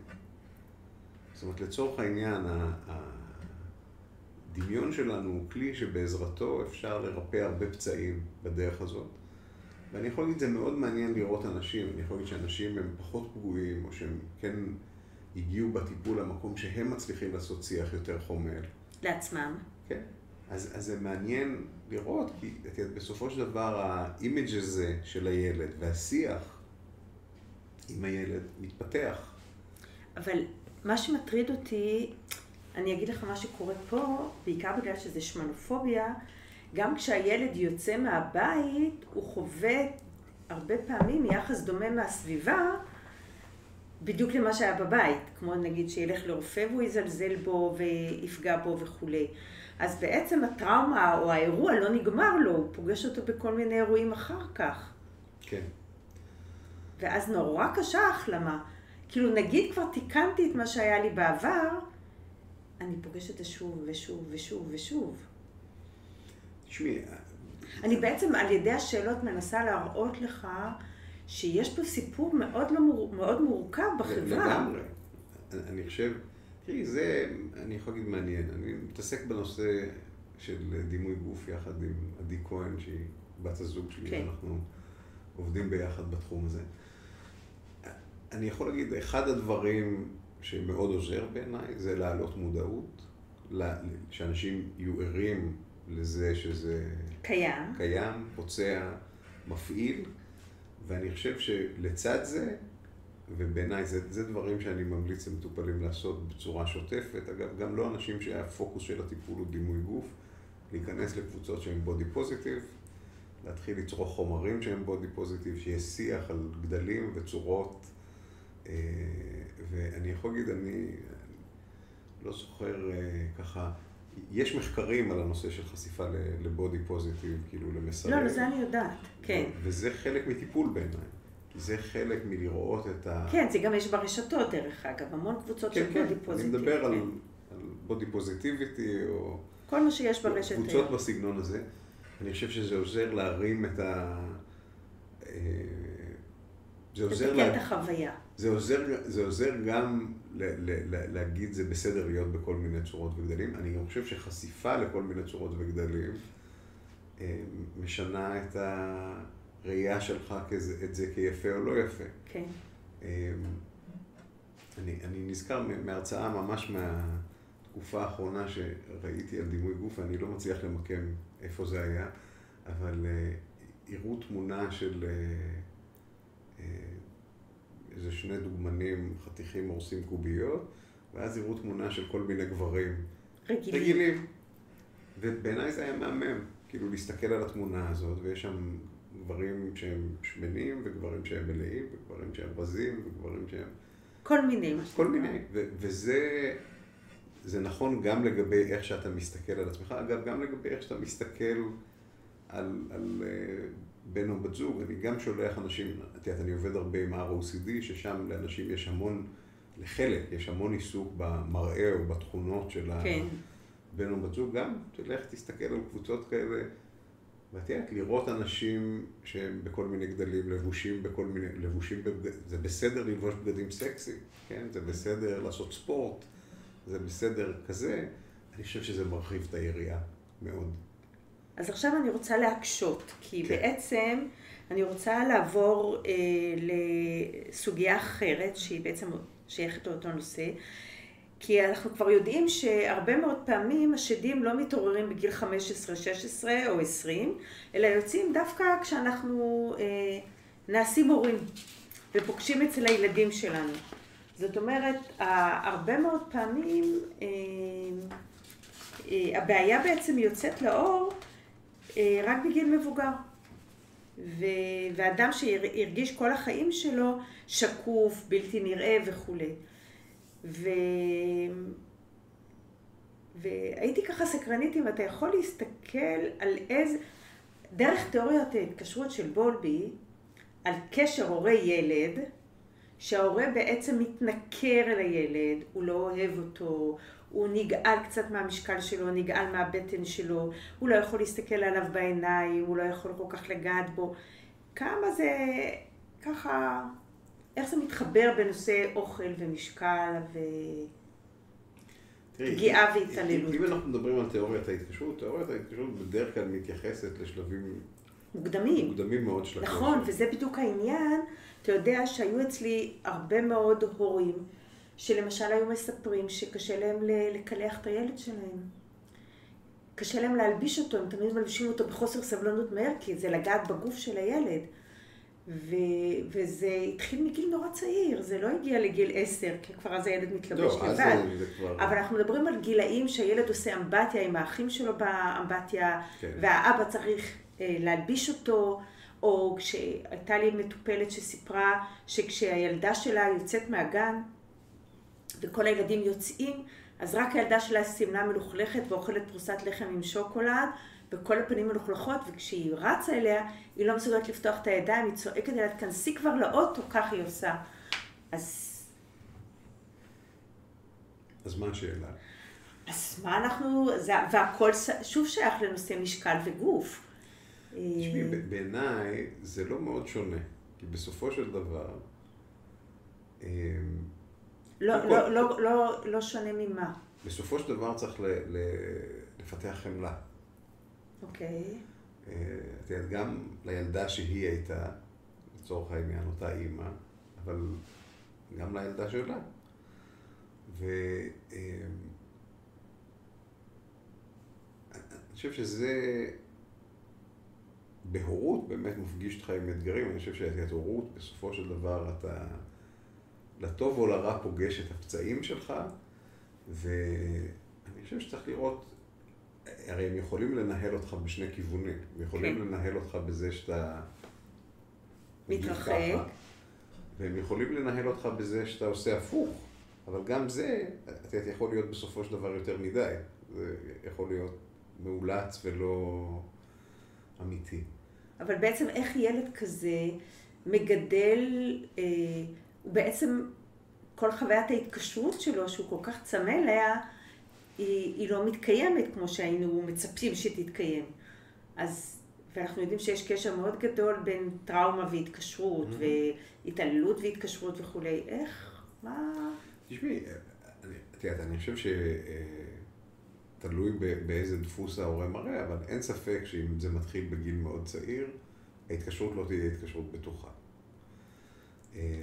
זאת אומרת, לצורך העניין, הדמיון שלנו הוא כלי שבעזרתו אפשר לרפא הרבה פצעים בדרך הזאת. ואני יכול להגיד, זה מאוד מעניין לראות אנשים, אני יכול להגיד שאנשים הם פחות פגועים, או שהם כן הגיעו בטיפול למקום שהם מצליחים לעשות שיח יותר חומל. לעצמם. כן. אז, אז זה מעניין לראות, כי את יודעת, בסופו של דבר האימג' הזה של הילד והשיח עם הילד מתפתח. אבל מה שמטריד אותי, אני אגיד לך מה שקורה פה, בעיקר בגלל שזה שמנופוביה, גם כשהילד יוצא מהבית, הוא חווה הרבה פעמים יחס דומה מהסביבה, בדיוק למה שהיה בבית, כמו נגיד שילך לרופא והוא יזלזל בו ויפגע בו וכולי. אז בעצם הטראומה או האירוע לא נגמר לו, הוא פוגש אותו בכל מיני אירועים אחר כך. כן. ואז נורא קשה ההחלמה. כאילו נגיד כבר תיקנתי את מה שהיה לי בעבר, אני פוגשת את זה שוב ושוב ושוב ושוב. תשמעי... אני בעצם על ידי השאלות מנסה להראות לך שיש פה סיפור מאוד, לא מור... מאוד מורכב בחברה. לגמרי. אני חושב, תראי, זה, אני יכול להגיד מעניין. אני מתעסק בנושא של דימוי גוף יחד עם עדי כהן, שהיא בת הזוג שלי, כן. אנחנו עובדים ביחד בתחום הזה. אני יכול להגיד, אחד הדברים שמאוד עוזר בעיניי זה להעלות מודעות, שאנשים יהיו ערים לזה שזה... קיים. קיים, פוצע, מפעיל, ואני חושב שלצד זה, ובעיניי זה, זה דברים שאני ממליץ למטופלים לעשות בצורה שוטפת, אגב, גם לא אנשים שהפוקוס של הטיפול הוא דימוי גוף, להיכנס לקבוצות שהן בודי פוזיטיב, להתחיל לצרוך חומרים שהם בודי פוזיטיב, שיהיה שיח על גדלים וצורות, אה, ואני יכול להגיד, אני לא זוכר אה, ככה, יש מחקרים על הנושא של חשיפה לבודי פוזיטיב, כאילו למסרים. לא, לזה אני יודעת, כן. וזה חלק מטיפול בעיניי. זה חלק מלראות את ה... כן, זה גם יש ברשתות, דרך אגב, המון קבוצות כן, של כן. בודי פוזיטיב. אני מדבר כן. על, על בודי פוזיטיביטי, או... כל מה שיש ברשת. קבוצות בסגנון הזה. אני חושב שזה עוזר להרים את ה... אה, זה עוזר... לתקן את החוויה. זה עוזר, זה עוזר גם ל, ל, ל, להגיד זה בסדר להיות בכל מיני צורות וגדלים. אני גם חושב שחשיפה לכל מיני צורות וגדלים אה, משנה את הראייה שלך כזה, את זה כיפה או לא יפה. כן. אה, אני, אני נזכר מהרצאה ממש מהתקופה האחרונה שראיתי על דימוי גוף, ואני לא מצליח למקם איפה זה היה, אבל הראו תמונה של... Uh, איזה שני דוגמנים, חתיכים הורסים קוביות, ואז יראו תמונה של כל מיני גברים. רגילים. רגילים. ובעיניי זה היה מהמם, כאילו להסתכל על התמונה הזאת, ויש שם גברים שהם שמנים, וגברים שהם מלאים, וגברים שהם רזים, וגברים שהם... כל מיני. כל מיני. וזה... זה נכון גם לגבי איך שאתה מסתכל על עצמך, אגב, גם לגבי איך שאתה מסתכל על, על אה, בן או בת זוג, אני גם שולח אנשים, את יודעת, אני עובד הרבה עם ROCD, ששם לאנשים יש המון, לחלק, יש המון עיסוק במראה או בתכונות של כן. הבן או בת זוג, גם תלך, תסתכל על קבוצות כאלה, ואת יודעת, לראות אנשים שהם בכל מיני גדלים, לבושים בכל מיני, לבושים, בבגד... זה בסדר ללבוש בגדים סקסי, כן? זה בסדר לעשות ספורט, זה בסדר כזה, אני חושב שזה מרחיב את היריעה מאוד. אז עכשיו אני רוצה להקשות, כי כן. בעצם אני רוצה לעבור אה, לסוגיה אחרת, שהיא בעצם שייכת לאותו נושא, כי אנחנו כבר יודעים שהרבה מאוד פעמים השדים לא מתעוררים בגיל 15, 16 או 20, אלא יוצאים דווקא כשאנחנו אה, נעשים הורים ופוגשים אצל הילדים שלנו. זאת אומרת, הרבה מאוד פעמים אה, אה, הבעיה בעצם יוצאת לאור רק בגיל מבוגר. ו... ואדם שהרגיש כל החיים שלו שקוף, בלתי נראה וכולי. ו... והייתי ככה סקרנית אם אתה יכול להסתכל על איזה, דרך תיאוריית ההתקשרות של בולבי, על קשר הורה-ילד, שההורה בעצם מתנכר אל הילד, הוא לא אוהב אותו, הוא נגעל קצת מהמשקל שלו, נגעל מהבטן שלו, הוא לא יכול להסתכל עליו בעיניים, הוא לא יכול כל כך לגעת בו. כמה זה ככה, איך זה מתחבר בנושא אוכל ומשקל ופגיעה והתעללות. אם אנחנו מדברים על תיאוריית ההתקשרות, תיאוריית ההתקשרות בדרך כלל מתייחסת לשלבים מוקדמים. מוקדמים מאוד של. נכון, וזה בדיוק העניין. אתה יודע שהיו אצלי הרבה מאוד הורים שלמשל היו מספרים שקשה להם לקלח את הילד שלהם. קשה להם להלביש אותו, הם תמיד מלבישים אותו בחוסר סבלנות מהר, כי זה לגעת בגוף של הילד. ו... וזה התחיל מגיל נורא צעיר, זה לא הגיע לגיל עשר, כי כבר אז הילד מתלבש לא, לבד. זה כבר... אבל אנחנו מדברים על גילאים שהילד עושה אמבטיה עם האחים שלו באמבטיה, כן. והאבא צריך אה, להלביש אותו, או כשהייתה לי מטופלת שסיפרה שכשהילדה שלה יוצאת מהגן, וכל הילדים יוצאים, אז רק הילדה שלה סימנה מלוכלכת ואוכלת פרוסת לחם עם שוקולד, וכל הפנים מלוכלכות, וכשהיא רצה אליה, היא לא מסוגלת לפתוח את הידיים, היא צועקת אליה, תכנסי כבר לאוטו, כך היא עושה. אז... אז מה השאלה? אז מה אנחנו, זה, והכל שוב שייך לנושא משקל וגוף. תשמעי, בעיניי זה לא מאוד שונה, כי בסופו של דבר... לא, לא, לא, לא, לא שונה ממה. בסופו של דבר צריך ל, ל, לפתח חמלה. אוקיי. אה, את יודעת, גם לילדה שהיא הייתה, לצורך העניין, אותה אימא, אבל גם לילדה שלה. ואני אמ, חושב שזה, בהורות באמת מפגיש אותך עם אתגרים. אני חושב שאת הורות, בסופו של דבר אתה, לטוב או לרע, פוגש את הפצעים שלך, ואני חושב שצריך לראות הרי הם יכולים לנהל אותך בשני כיוונים. הם יכולים כן. לנהל אותך בזה שאתה... מתרחק. והם יכולים לנהל אותך בזה שאתה עושה הפוך. אבל גם זה, אתה יכול להיות בסופו של דבר יותר מדי. זה יכול להיות מאולץ ולא אמיתי. אבל בעצם איך ילד כזה מגדל, אה, בעצם, כל חוויית ההתקשרות שלו, שהוא כל כך צמא אליה, היא, היא לא מתקיימת כמו שהיינו מצפים שתתקיים. אז, ואנחנו יודעים שיש קשר מאוד גדול בין טראומה והתקשרות, mm-hmm. והתעללות והתקשרות וכולי. איך? מה... תשמעי, את יודעת, אני חושב שתלוי באיזה דפוס ההורה מראה, אבל אין ספק שאם זה מתחיל בגיל מאוד צעיר, ההתקשרות לא תהיה התקשרות בטוחה.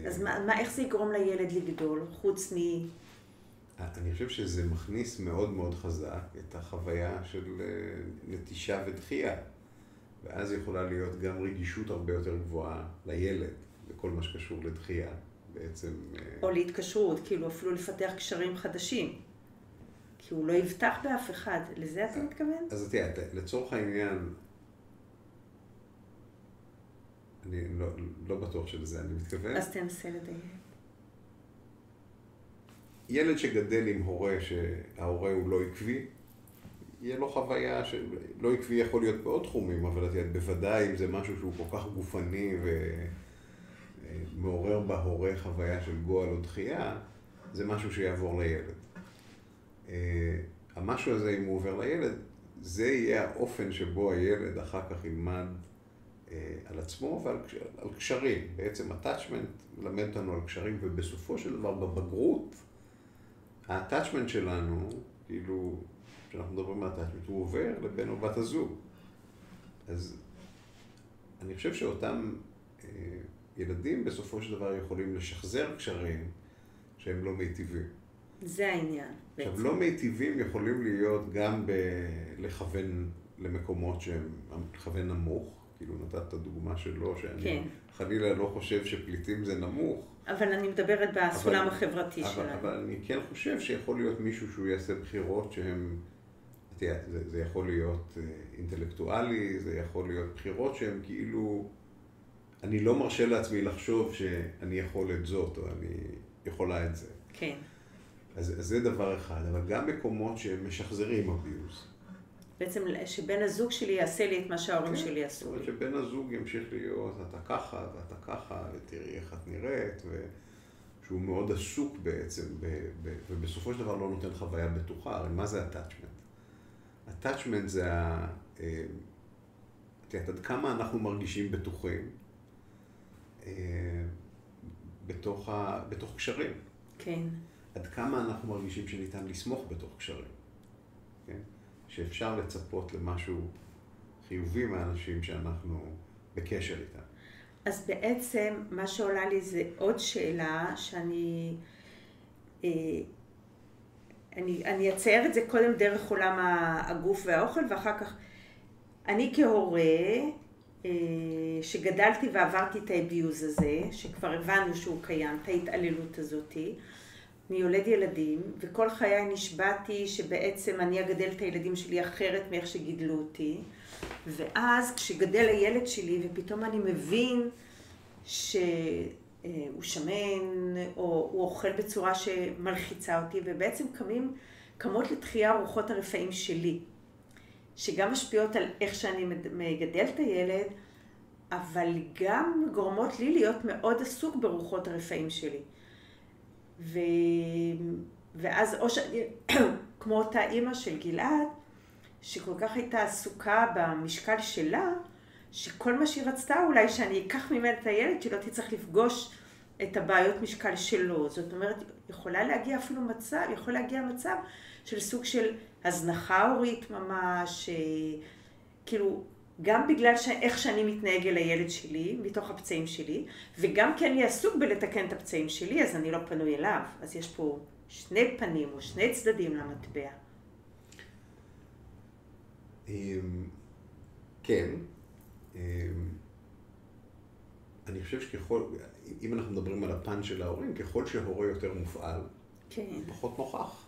אז מה, מה, איך זה יגרום לילד לגדול, חוץ מ... אני חושב שזה מכניס מאוד מאוד חזק את החוויה של אה, נטישה ודחייה. ואז יכולה להיות גם רגישות הרבה יותר גבוהה לילד, לכל מה שקשור לדחייה. בעצם... אה, או להתקשרות, כאילו אפילו לפתח קשרים חדשים. כי הוא לא יבטח באף אחד. לזה אתה מתכוון? אז תראה, לצורך העניין, אני לא, לא בטוח שלזה אני מתכוון. אז תנסה לדייק. ילד שגדל עם הורה שההורה הוא לא עקבי, יהיה לו חוויה של... לא עקבי יכול להיות בעוד תחומים, אבל את יודעת, בוודאי אם זה משהו שהוא כל כך גופני ומעורר בהורה חוויה של גועל או דחייה, זה משהו שיעבור לילד. אה, המשהו הזה, אם הוא עובר לילד, זה יהיה האופן שבו הילד אחר כך ילמד אה, על עצמו ועל על קשרים. בעצם attachment מלמד אותנו על קשרים, ובסופו של דבר בבגרות, ה-attachment שלנו, כאילו, כשאנחנו מדברים על attachment, הוא עובר לבן או בת הזוג. אז אני חושב שאותם אה, ילדים בסופו של דבר יכולים לשחזר קשרים שהם לא מיטיבים. זה העניין. עכשיו, בעצם. לא מיטיבים יכולים להיות גם ב- לכוון למקומות שהם, לכוון נמוך, כאילו נתת את הדוגמה שלו, שאני כן. חלילה לא חושב שפליטים זה נמוך, אבל אני מדברת בסולם החברתי אבל, שלנו. אבל אני כן חושב שיכול להיות מישהו שהוא יעשה בחירות שהן, תראה, זה, זה יכול להיות אה, אינטלקטואלי, זה יכול להיות בחירות שהן כאילו, אני לא מרשה לעצמי לחשוב שאני יכול את זאת, או אני יכולה את זה. כן. אז, אז זה דבר אחד, אבל גם מקומות שהם משחזרים אביוז. בעצם שבן הזוג שלי יעשה לי את מה שההורים כן, שלי עשו לי. שבן הזוג ימשיך להיות, אתה ככה ואתה ככה, ותראי איך את נראית, ושהוא מאוד עסוק בעצם, ב, ב, ובסופו של דבר לא נותן חוויה בטוחה. הרי מה זה attachment? attachment זה ה... אה, את יודעת, עד כמה אנחנו מרגישים בטוחים אה, בתוך, ה, בתוך קשרים. כן. עד כמה אנחנו מרגישים שניתן לסמוך בתוך קשרים? שאפשר לצפות למשהו חיובי מהאנשים שאנחנו בקשר איתם. אז בעצם מה שעולה לי זה עוד שאלה שאני... אה, אני, אני אצייר את זה קודם דרך עולם הגוף והאוכל ואחר כך אני כהורה אה, שגדלתי ועברתי את האביוז הזה, שכבר הבנו שהוא קיים, את ההתעללות הזאתי, אני יולד ילדים וכל חיי נשבעתי שבעצם אני אגדל את הילדים שלי אחרת מאיך שגידלו אותי ואז כשגדל הילד שלי ופתאום אני מבין שהוא שמן או הוא אוכל בצורה שמלחיצה אותי ובעצם קמים, קמות לתחייה רוחות הרפאים שלי שגם משפיעות על איך שאני מגדל את הילד אבל גם גורמות לי להיות מאוד עסוק ברוחות הרפאים שלי. ו... ואז או ש... כמו אותה אימא של גלעד, שכל כך הייתה עסוקה במשקל שלה, שכל מה שהיא רצתה אולי שאני אקח ממנה את הילד, שלא תצטרך לפגוש את הבעיות משקל שלו. זאת אומרת, יכולה להגיע אפילו מצב, יכול להגיע מצב של סוג של הזנחה הורית ממש, כאילו, גם בגלל ש... איך שאני מתנהג אל הילד שלי, מתוך הפצעים שלי, וגם כי אני עסוק בלתקן את הפצעים שלי, אז אני לא פנוי אליו. אז יש פה שני פנים או שני צדדים למטבע. כן. אני חושב שככל, אם אנחנו מדברים על הפן של ההורים, ככל שההורה יותר מופעל, כן. פחות נוכח.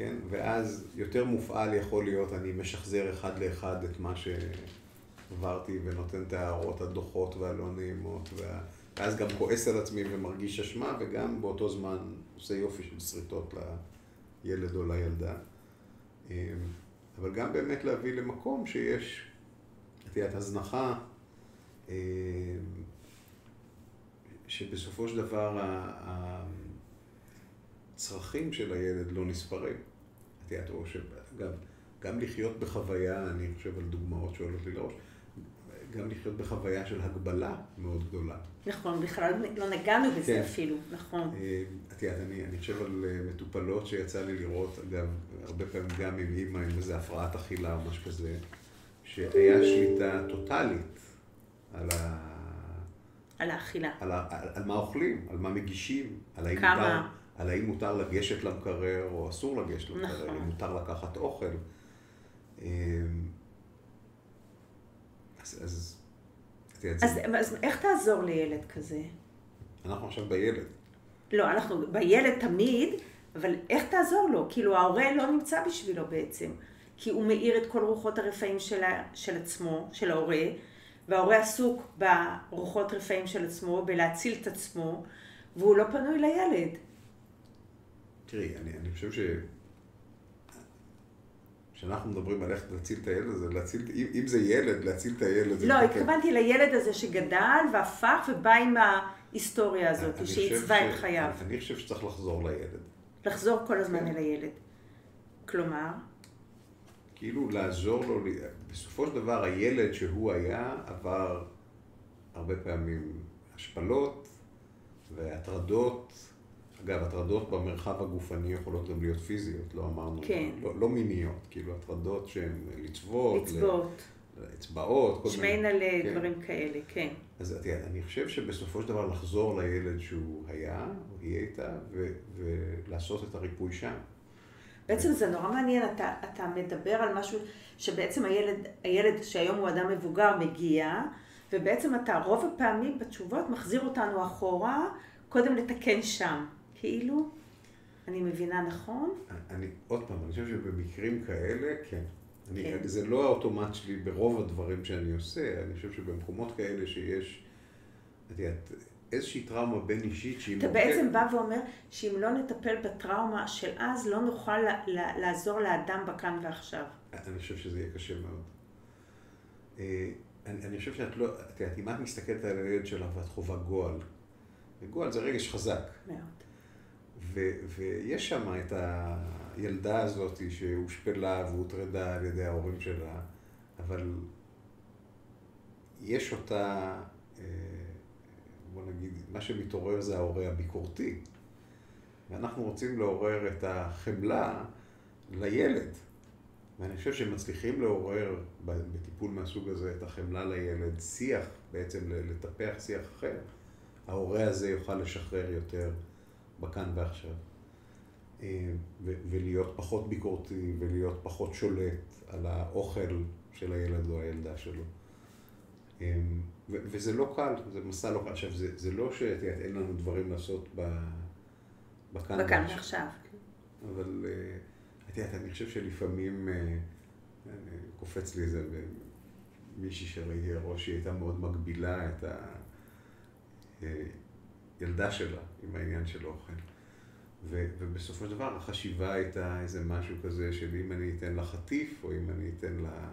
כן? ואז יותר מופעל יכול להיות, אני משחזר אחד לאחד את מה שעברתי ונותן את ההערות הדוחות והלא נעימות, וה... ואז גם כועס על עצמי ומרגיש אשמה, וגם באותו זמן עושה יופי של שריטות לילד או לילדה. אבל גם באמת להביא למקום שיש, את יודעת, הזנחה, שבסופו של דבר הצרכים של הילד לא נספרים. יודעת, או שגם גם לחיות בחוויה, אני חושב על דוגמאות שעולות לי לראש, גם לחיות בחוויה של הגבלה מאוד גדולה. נכון, בכלל לא נגענו בזה כן. אפילו, נכון. את יודעת, אני, אני חושב על מטופלות שיצא לי לראות, אגב, הרבה פעמים גם עם אימא עם איזה הפרעת אכילה או משהו כזה, שהיה שליטה טוטאלית על ה... על האכילה. על, ה, על, על מה אוכלים, על מה מגישים, על האם כמה. על האם מותר לגשת למקרר או אסור לגשת למקרר, נכון. אם מותר לקחת אוכל. אז, אז, אז, זה- אז איך תעזור לילד כזה? אנחנו עכשיו בילד. לא, אנחנו בילד תמיד, אבל איך תעזור לו? כאילו ההורה לא נמצא בשבילו בעצם, כי הוא מאיר את כל רוחות הרפאים של, ה- של עצמו, של ההורה, וההורה עסוק ברוחות רפאים של עצמו, בלהציל את עצמו, והוא לא פנוי לילד. תראי, אני, אני חושב ש... כשאנחנו מדברים על איך להציל את הילד הזה, להציל, אם, אם זה ילד, להציל את הילד. זה לא. התכוונתי לילד הזה שגדל והפך ובא עם ההיסטוריה הזאת, אני שעיצבה את חייו. אני חושב שצריך לחזור לילד. לחזור כל הזמן כן. אל הילד. כלומר, כאילו לעזור לו, בסופו של דבר הילד שהוא היה עבר הרבה פעמים השפלות והטרדות. אגב, הטרדות במרחב הגופני יכולות גם להיות פיזיות, לא אמרנו, כן. לא, לא מיניות, כאילו הטרדות שהן לצוות, לצבות, לאצבעות, כל מיני. שמיינה כן. לדברים כאלה, כן. אז את יודעת, אני חושב שבסופו של דבר לחזור לילד שהוא היה, או היא הייתה, ו- ולעשות את הריפוי שם. בעצם זה נורא מעניין, אתה, אתה מדבר על משהו שבעצם הילד, הילד שהיום הוא אדם מבוגר מגיע, ובעצם אתה רוב הפעמים בתשובות מחזיר אותנו אחורה, קודם לתקן שם. כאילו, אני מבינה נכון? אני, עוד פעם, אני חושב שבמקרים כאלה, כן. אני, כן. זה לא האוטומט שלי ברוב הדברים שאני עושה, אני חושב שבמקומות כאלה שיש, את יודעת, איזושהי טראומה בין אישית שהיא אתה בעצם בא ואומר שאם לא נטפל בטראומה של אז, לא נוכל ל- לעזור לאדם בכאן ועכשיו. אני חושב שזה יהיה קשה מאוד. אה, אני, אני חושב שאת לא, את יודעת, אם את מסתכלת על הילד שלך ואת חווה גועל, וגועל זה רגש חזק, מאוד. ו, ויש שם את הילדה הזאת שהושפלה והוטרדה על ידי ההורים שלה, אבל יש אותה, אה, בוא נגיד, מה שמתעורר זה ההורה הביקורתי. ואנחנו רוצים לעורר את החמלה לילד. ואני חושב שמצליחים לעורר בטיפול מהסוג הזה את החמלה לילד, שיח, בעצם לטפח שיח אחר. ההורה הזה יוכל לשחרר יותר בכאן ועכשיו. אה, ולהיות פחות ביקורתי ולהיות פחות שולט על האוכל של הילד או הילדה שלו. אה, וזה לא קל, זה מסע לא קל. עכשיו, זה, זה לא שאין לנו דברים לעשות בכאן בכאן ועכשיו. אבל אה, את יודעת, אני חושב שלפעמים קופץ לי איזה מישהי שראיתי הראש, היא הייתה מאוד מגבילה את הילדה שלה עם העניין של אוכל. ו, ובסופו של דבר החשיבה הייתה איזה משהו כזה של אם אני אתן לה חטיף, או אם אני אתן לה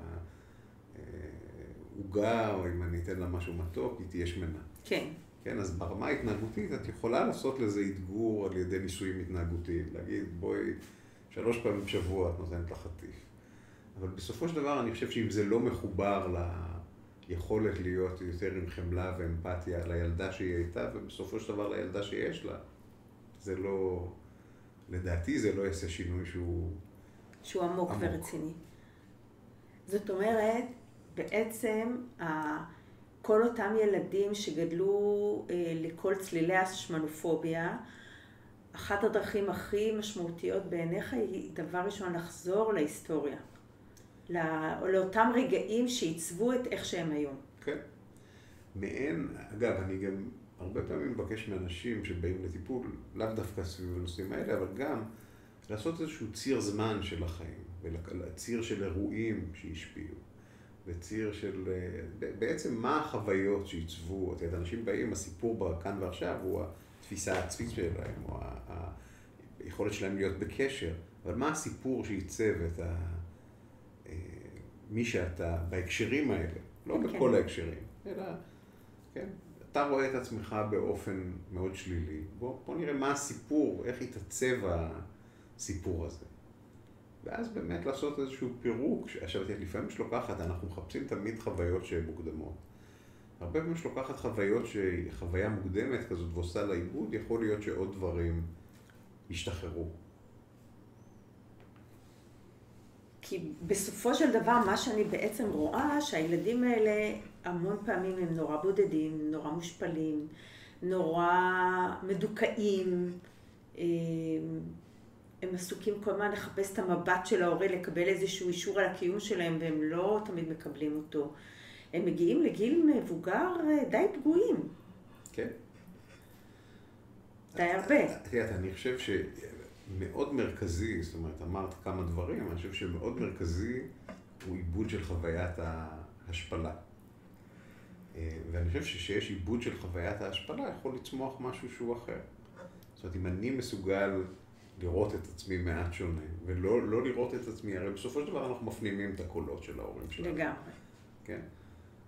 עוגה, או אם אני אתן לה משהו מתוק, היא תהיה שמנה. כן. כן, אז ברמה ההתנהגותית את יכולה לעשות לזה אתגור על ידי ניסויים התנהגותיים, להגיד בואי שלוש פעמים בשבוע את נותנת לה חטיף. אבל בסופו של דבר אני חושב שאם זה לא מחובר ליכולת להיות יותר עם חמלה ואמפתיה לילדה שהיא הייתה, ובסופו של דבר לילדה שיש לה, זה לא, לדעתי זה לא יעשה שינוי שהוא... שהוא עמוק, עמוק. ורציני. זאת אומרת, בעצם כל אותם ילדים שגדלו אה, לכל צלילי השמנופוביה, אחת הדרכים הכי משמעותיות בעיניך היא דבר ראשון לחזור להיסטוריה. לא, לאותם רגעים שעיצבו את איך שהם היום. כן. מעין, אגב, אני גם הרבה פעמים מבקש מאנשים שבאים לטיפול, לאו דווקא סביב הנושאים האלה, אבל גם לעשות איזשהו ציר זמן של החיים, ציר של אירועים שהשפיעו. וציר של... בעצם מה החוויות שעיצבו, את יודעת, אנשים באים, הסיפור בכאן ועכשיו הוא התפיסה העצמית שלהם, או היכולת שלהם להיות בקשר, אבל מה הסיפור שעיצב את ה... מי שאתה בהקשרים האלה, לא כן. בכל ההקשרים, אלא, כן, אתה רואה את עצמך באופן מאוד שלילי. בוא, בוא נראה מה הסיפור, איך התעצב הסיפור הזה. ואז באמת לעשות איזשהו פירוק. עכשיו, לפעמים שלוקחת, אנחנו מחפשים תמיד חוויות שהן מוקדמות. הרבה פעמים שלוקחת חוויות שהיא חוויה מוקדמת כזאת ועושה לה עיבוד, יכול להיות שעוד דברים ישתחררו. כי בסופו של דבר, מה שאני בעצם רואה, שהילדים האלה המון פעמים הם נורא בודדים, נורא מושפלים, נורא מדוכאים. הם עסוקים כל הזמן לחפש את המבט של ההורה, לקבל איזשהו אישור על הקיום שלהם, והם לא תמיד מקבלים אותו. הם מגיעים לגיל מבוגר אה, די פגועים. כן. די הרבה. את יודעת, אני חושב שמאוד מרכזי, זאת אומרת, אמרת כמה דברים, אני חושב שמאוד מרכזי הוא עיבוד של חוויית ההשפלה. אה, ואני חושב שכשיש עיבוד של חוויית ההשפלה, יכול לצמוח משהו שהוא אחר. זאת אומרת, אם אני מסוגל לראות את עצמי מעט שונה, ולא לא לראות את עצמי, הרי בסופו של דבר אנחנו מפנימים את הקולות של ההורים שלנו. לגמרי. כן.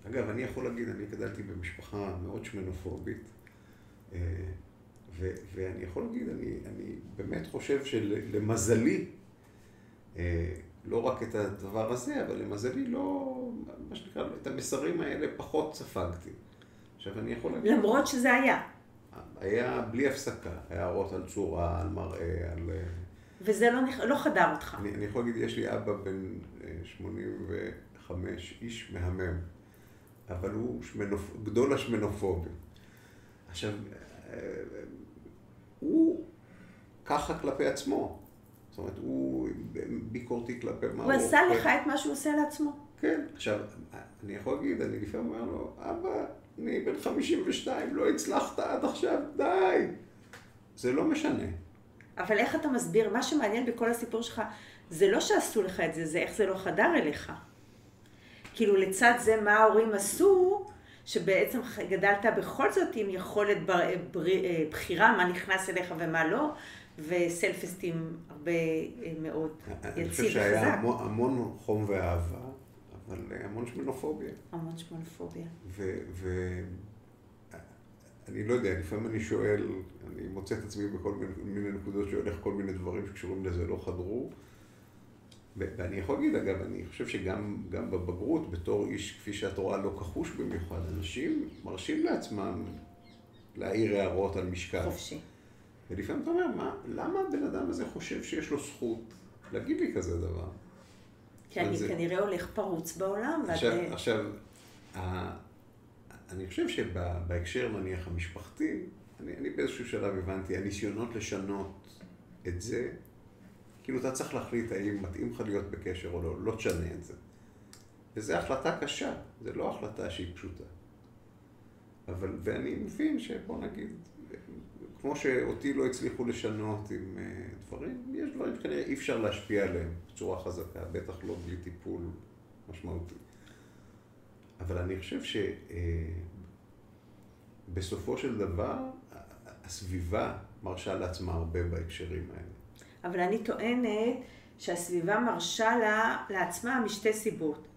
אגב, אני יכול להגיד, אני גדלתי במשפחה מאוד שמנופובית, אה, ו- ואני יכול להגיד, אני, אני באמת חושב שלמזלי, אה, לא רק את הדבר הזה, אבל למזלי לא, מה שנקרא, את המסרים האלה פחות ספגתי. עכשיו, אני יכול להגיד... למרות שזה היה. היה בלי הפסקה, הערות על צורה, על מראה, על... אה, וזה לא, לא חדר אותך. אני, אני יכול להגיד, יש לי אבא בן 85, איש מהמם, אבל הוא שמנופ... גדול השמנופובים. עכשיו, אה, הוא ככה כלפי עצמו. זאת אומרת, הוא ביקורתי כלפי מה הוא... הוא עשה לך את מה שהוא עושה לעצמו. כן. עכשיו, אני יכול להגיד, אני לפעמים אומר לו, אבא, אני בן 52, לא הצלחת עד עכשיו, די. זה לא משנה. אבל איך אתה מסביר, מה שמעניין בכל הסיפור שלך, זה לא שעשו לך את זה, זה איך זה לא חדר אליך. כאילו לצד זה מה ההורים עשו, שבעצם גדלת בכל זאת עם יכולת אה, בחירה, מה נכנס אליך ומה לא, וסלף אסטים הרבה אה, מאוד יציב וחזק. אני חושב שהיה המון, המון חום ואהבה, אבל המון שמנופוביה. המון שמנופוביה. ואני לא יודע, לפעמים אני שואל, אני מוצא את עצמי בכל מיני, מיני נקודות שהולך כל מיני דברים שקשורים לזה לא חדרו. ואני יכול להגיד, אגב, אני חושב שגם בבגרות, בתור איש, כפי שאת רואה, לא כחוש במיוחד, אנשים מרשים לעצמם להעיר הערות על משקל. חופשי. ולפעמים אתה אומר, מה, למה הבן אדם הזה חושב שיש לו זכות להגיד לי כזה דבר? כי אני זה... כנראה הולך פרוץ בעולם. עכשיו, ואת... עכשיו ה... אני חושב שבהקשר, נניח, המשפחתי, אני, אני באיזשהו שלב הבנתי, הניסיונות לשנות את זה, כאילו אתה צריך להחליט האם מתאים לך להיות בקשר או לא, לא תשנה את זה. וזו החלטה קשה, זו לא החלטה שהיא פשוטה. אבל, ואני מבין שבוא נגיד, כמו שאותי לא הצליחו לשנות עם uh, דברים, יש דברים שכנראה אי אפשר להשפיע עליהם בצורה חזקה, בטח לא בלי טיפול משמעותי. אבל אני חושב שבסופו אה, של דבר, הסביבה מרשה לעצמה הרבה בהקשרים האלה. אבל אני טוענת שהסביבה מרשה לה, לעצמה משתי סיבות.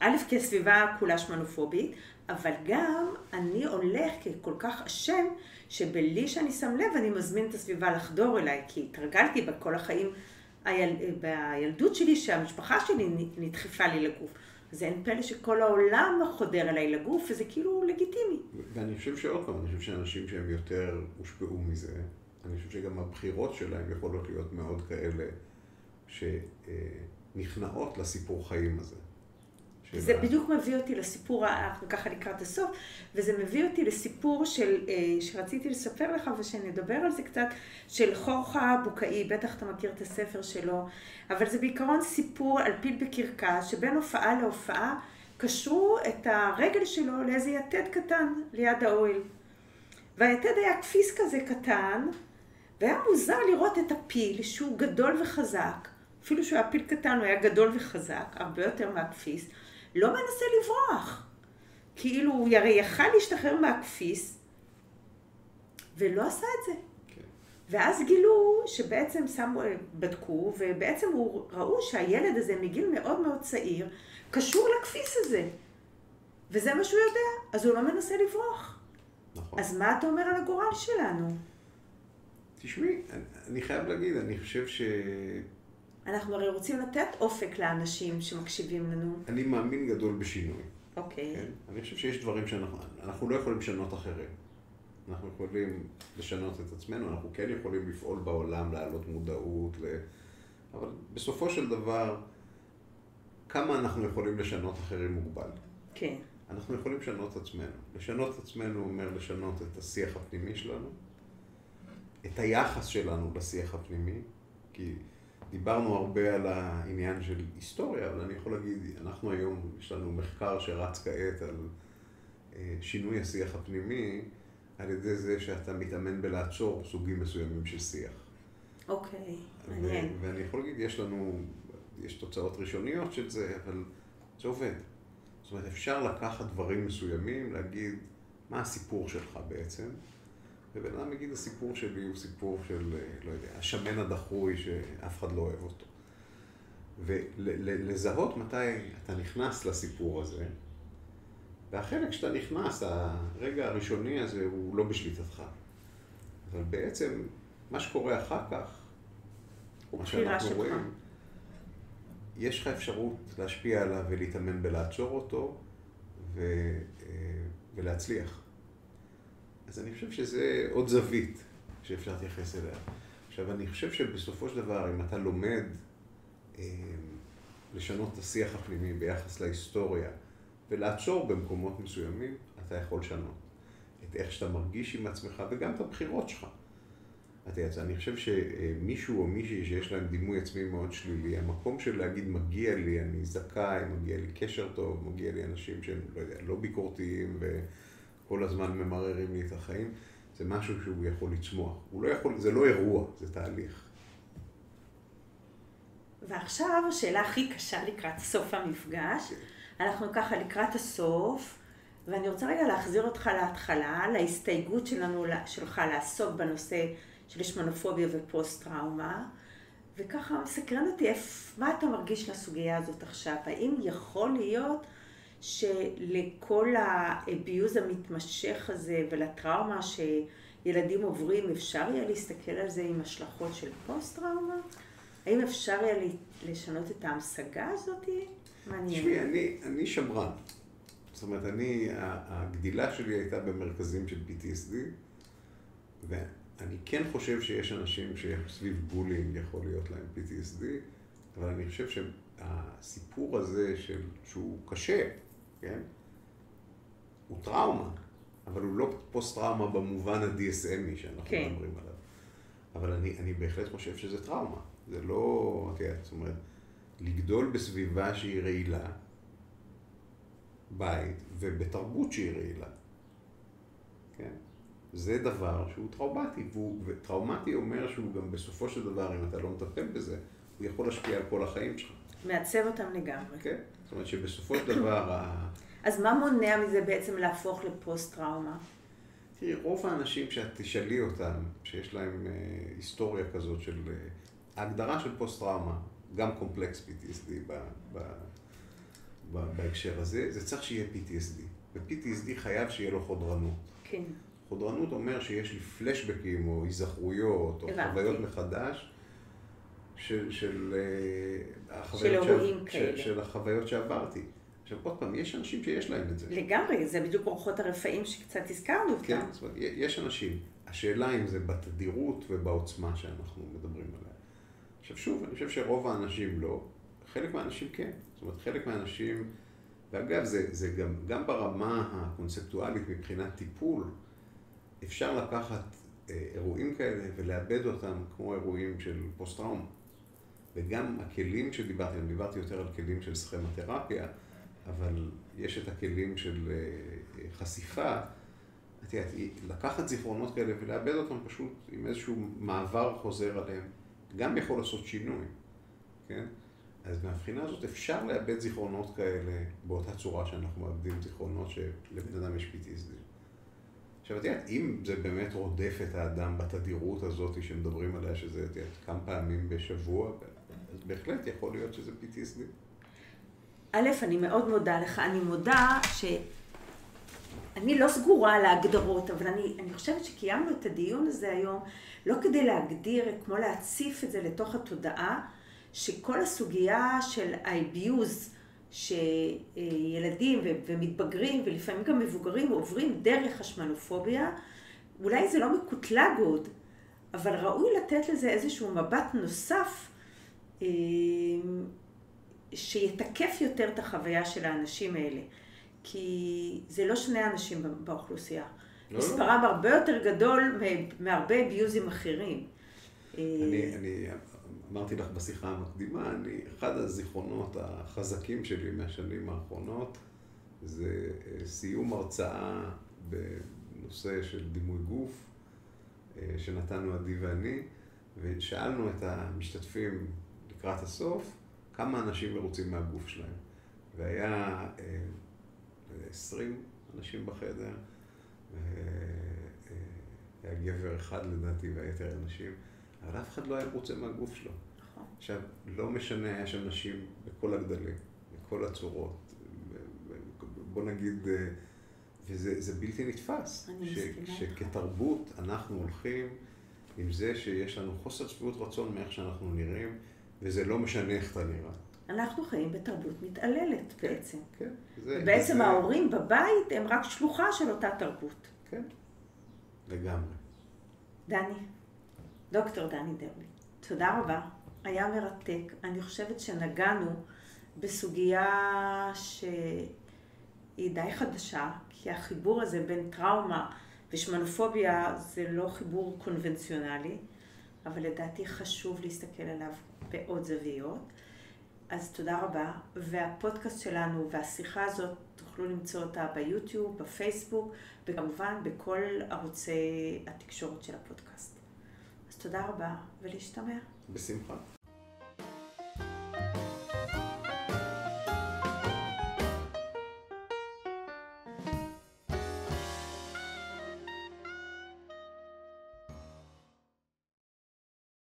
א', כי הסביבה כולה שמנופובית, אבל גם אני הולך ככל כך אשם, שבלי שאני שם לב אני מזמין את הסביבה לחדור אליי, כי התרגלתי בכל החיים היל... בילדות שלי שהמשפחה שלי נדחפה לי לגוף. אז אין פלא שכל העולם חודר אליי לגוף, וזה כאילו לגיטימי. ואני חושב שעוד פעם, אני חושב שאנשים שהם יותר הושפעו מזה, אני חושב שגם הבחירות שלהם יכולות להיות מאוד כאלה שנכנעות לסיפור חיים הזה. זה בדיוק מביא אותי לסיפור, אנחנו ככה לקראת הסוף, וזה מביא אותי לסיפור של, אה, שרציתי לספר לך ושנדבר על זה קצת, של חורחה בוקאי, בטח אתה מכיר את הספר שלו, אבל זה בעיקרון סיפור על פיל בקרקס, שבין הופעה להופעה קשרו את הרגל שלו לאיזה יתד קטן ליד האוהל. והיתד היה כפיס כזה קטן, והיה מוזר לראות את הפיל שהוא גדול וחזק, אפילו שהוא היה פיל קטן הוא היה גדול וחזק, הרבה יותר מהכפיס, לא מנסה לברוח. כאילו הוא הרי יכל להשתחרר מהכפיס, ולא עשה את זה. כן. ואז גילו שבעצם שמו, בדקו, ובעצם הוא, ראו שהילד הזה מגיל מאוד מאוד צעיר, קשור לכפיס הזה. וזה מה שהוא יודע, אז הוא לא מנסה לברוח. נכון. אז מה אתה אומר על הגורל שלנו? תשמעי, אני חייב להגיד, אני חושב ש... אנחנו הרי רוצים לתת אופק לאנשים שמקשיבים לנו. אני מאמין גדול בשינוי. אוקיי. כן? אני חושב שיש דברים שאנחנו אנחנו לא יכולים לשנות אחרים. אנחנו יכולים לשנות את עצמנו, אנחנו כן יכולים לפעול בעולם, להעלות מודעות, ל... אבל בסופו של דבר, כמה אנחנו יכולים לשנות אחרים מוגבל. כן. אנחנו יכולים לשנות את עצמנו. לשנות את עצמנו אומר לשנות את השיח הפנימי שלנו, את היחס שלנו לשיח הפנימי, כי דיברנו הרבה על העניין של היסטוריה, אבל אני יכול להגיד, אנחנו היום, יש לנו מחקר שרץ כעת על אה, שינוי השיח הפנימי, על ידי זה שאתה מתאמן בלעצור סוגים מסוימים של שיח. אוקיי, מעניין. ואני יכול להגיד, יש לנו, יש תוצאות ראשוניות של זה, אבל זה עובד. זאת אומרת, אפשר לקחת דברים מסוימים, להגיד, מה הסיפור שלך בעצם, ובן אדם יגיד, הסיפור שלי הוא סיפור של, אה, לא יודע, השמן הדחוי שאף אחד לא אוהב אותו. ולזהות מתי אתה נכנס לסיפור הזה, והחלק שאתה נכנס, הרגע הראשוני הזה הוא לא בשליטתך. אבל בעצם, מה שקורה אחר כך, מה שאנחנו שלך. רואים, יש לך אפשרות להשפיע עליו ולהתאמן בלעצור אותו ו, אה, ולהצליח. אז אני חושב שזה עוד זווית שאפשר להתייחס אליה. עכשיו, אני חושב שבסופו של דבר, אם אתה לומד אה, לשנות את השיח הפנימי ביחס להיסטוריה ולעצור במקומות מסוימים, אתה יכול לשנות. את איך שאתה מרגיש עם עצמך וגם את הבחירות שלך. אתה יודע, אני חושב שמישהו או מישהי שיש להם דימוי עצמי מאוד שלילי, המקום של להגיד מגיע לי, אני זכאי, מגיע לי קשר טוב, מגיע לי אנשים שהם, לא יודע, לא ביקורתיים ו... כל הזמן ממררים לי את החיים, זה משהו שהוא יכול לצמוח. הוא לא יכול, זה לא אירוע, זה תהליך. ועכשיו השאלה הכי קשה לקראת סוף המפגש. כן. אנחנו ככה לקראת הסוף, ואני רוצה רגע להחזיר אותך להתחלה, להסתייגות שלנו, שלך לעסוק בנושא של השמנופוביה ופוסט-טראומה. וככה מסקרן אותי, מה אתה מרגיש לסוגיה הזאת עכשיו? האם יכול להיות שלכל האביוז המתמשך הזה ולטראומה שילדים עוברים, אפשר יהיה להסתכל על זה עם השלכות של פוסט-טראומה? האם אפשר יהיה לשנות את ההמשגה הזאת? מעניין. תשמעי, אני, אני שמרן. זאת אומרת, אני, הגדילה שלי הייתה במרכזים של PTSD, ואני כן חושב שיש אנשים שסביב בולינג יכול להיות להם PTSD, אבל אני חושב שהסיפור הזה של, שהוא קשה, כן? הוא טראומה, אבל הוא לא פוסט-טראומה במובן ה-DSMי שאנחנו כן. מדברים עליו. אבל אני, אני בהחלט חושב שזה טראומה. זה לא, את יודעת, זאת אומרת, לגדול בסביבה שהיא רעילה, בית, ובתרבות שהיא רעילה. כן? זה דבר שהוא טראומטי, וטראומטי אומר שהוא גם בסופו של דבר, אם אתה לא מטפל בזה, הוא יכול להשפיע על כל החיים שלך. מעצב אותם לגמרי. כן, זאת אומרת שבסופו של דבר... אז מה מונע מזה בעצם להפוך לפוסט-טראומה? תראי, רוב האנשים שאת תשאלי אותם, שיש להם אה, היסטוריה כזאת של... אה, ההגדרה של פוסט-טראומה, גם קומפלקס PTSD ב, ב, ב, בהקשר הזה, זה צריך שיהיה PTSD. ו-PTSD חייב שיהיה לו חודרנות. כן. חודרנות אומר שיש לי פלשבקים או היזכרויות או חוויות מחדש של, של, uh, של אירועים כאלה. של, של החוויות שעברתי. עכשיו עוד פעם, יש אנשים שיש להם את זה. לגמרי, זה בדיוק אורחות הרפאים שקצת הזכרנו אותם. כן, זאת אומרת, יש אנשים. השאלה אם זה בתדירות ובעוצמה שאנחנו מדברים עליה. עכשיו שוב, אני חושב שרוב האנשים לא, חלק מהאנשים כן. זאת אומרת, חלק מהאנשים, ואגב, זה, זה גם, גם ברמה הקונספטואלית מבחינת טיפול, אפשר לקחת אה, אירועים כאלה ולאבד אותם כמו אירועים של פוסט-טראומה. וגם הכלים שדיברתי עליהם, דיברתי יותר על כלים של סכמתרפיה, אבל יש את הכלים של אה, חשיפה. את יודעת, לקחת זיכרונות כאלה ולאבד אותם פשוט עם איזשהו מעבר חוזר עליהם. גם יכול לעשות שינוי, כן? אז מהבחינה הזאת אפשר לאבד זיכרונות כאלה באותה צורה שאנחנו מאבדים זיכרונות שלבן אדם יש PTSD. עכשיו, את יודעת, אם זה באמת רודף את האדם בתדירות הזאת שמדברים עליה, שזה, את יודעת, כמה פעמים בשבוע, בהחלט יכול להיות שזה PTSD. א', אני מאוד מודה לך. אני מודה שאני לא סגורה על ההגדרות, אבל אני, אני חושבת שקיימנו את הדיון הזה היום לא כדי להגדיר, כמו להציף את זה לתוך התודעה, שכל הסוגיה של ה-abuse, שילדים ומתבגרים ולפעמים גם מבוגרים עוברים דרך השמנופוביה, אולי זה לא מקוטלג עוד, אבל ראוי לתת לזה איזשהו מבט נוסף שיתקף יותר את החוויה של האנשים האלה. כי זה לא שני אנשים באוכלוסייה. לא. מספרם לא. הרבה יותר גדול מהרבה אביוזים אחרים. אני, אני אמרתי לך בשיחה המקדימה, אני, אחד הזיכרונות החזקים שלי מהשנים האחרונות זה אה, סיום הרצאה בנושא של דימוי גוף אה, שנתנו עדי ואני, ושאלנו את המשתתפים לקראת הסוף כמה אנשים מרוצים מהגוף שלהם. והיה אה, עשרים אנשים בחדר. היה גבר אחד לדעתי והיתר אנשים, אבל אף אחד לא היה מרוצה מהגוף שלו. נכון. עכשיו, לא משנה, היה שם נשים בכל הגדלים, בכל הצורות. בוא נגיד, אה, וזה בלתי נתפס. איתך. שכתרבות אנחנו הולכים עם זה שיש לנו חוסר שביעות רצון מאיך שאנחנו נראים, וזה לא משנה איך אתה נראה. אנחנו חיים בתרבות מתעללת כן, בעצם. כן. זה, בעצם זה... ההורים בבית הם רק שלוחה של אותה תרבות. כן, לגמרי. דני, דוקטור דני דרבי, תודה רבה. היה מרתק. אני חושבת שנגענו בסוגיה שהיא די חדשה, כי החיבור הזה בין טראומה ושמנופוביה זה לא חיבור קונבנציונלי, אבל לדעתי חשוב להסתכל עליו בעוד זוויות. אז תודה רבה. והפודקאסט שלנו והשיחה הזאת, תוכלו למצוא אותה ביוטיוב, בפייסבוק, וכמובן בכל ערוצי התקשורת של הפודקאסט. אז תודה רבה, ולהשתמע. בשמחה.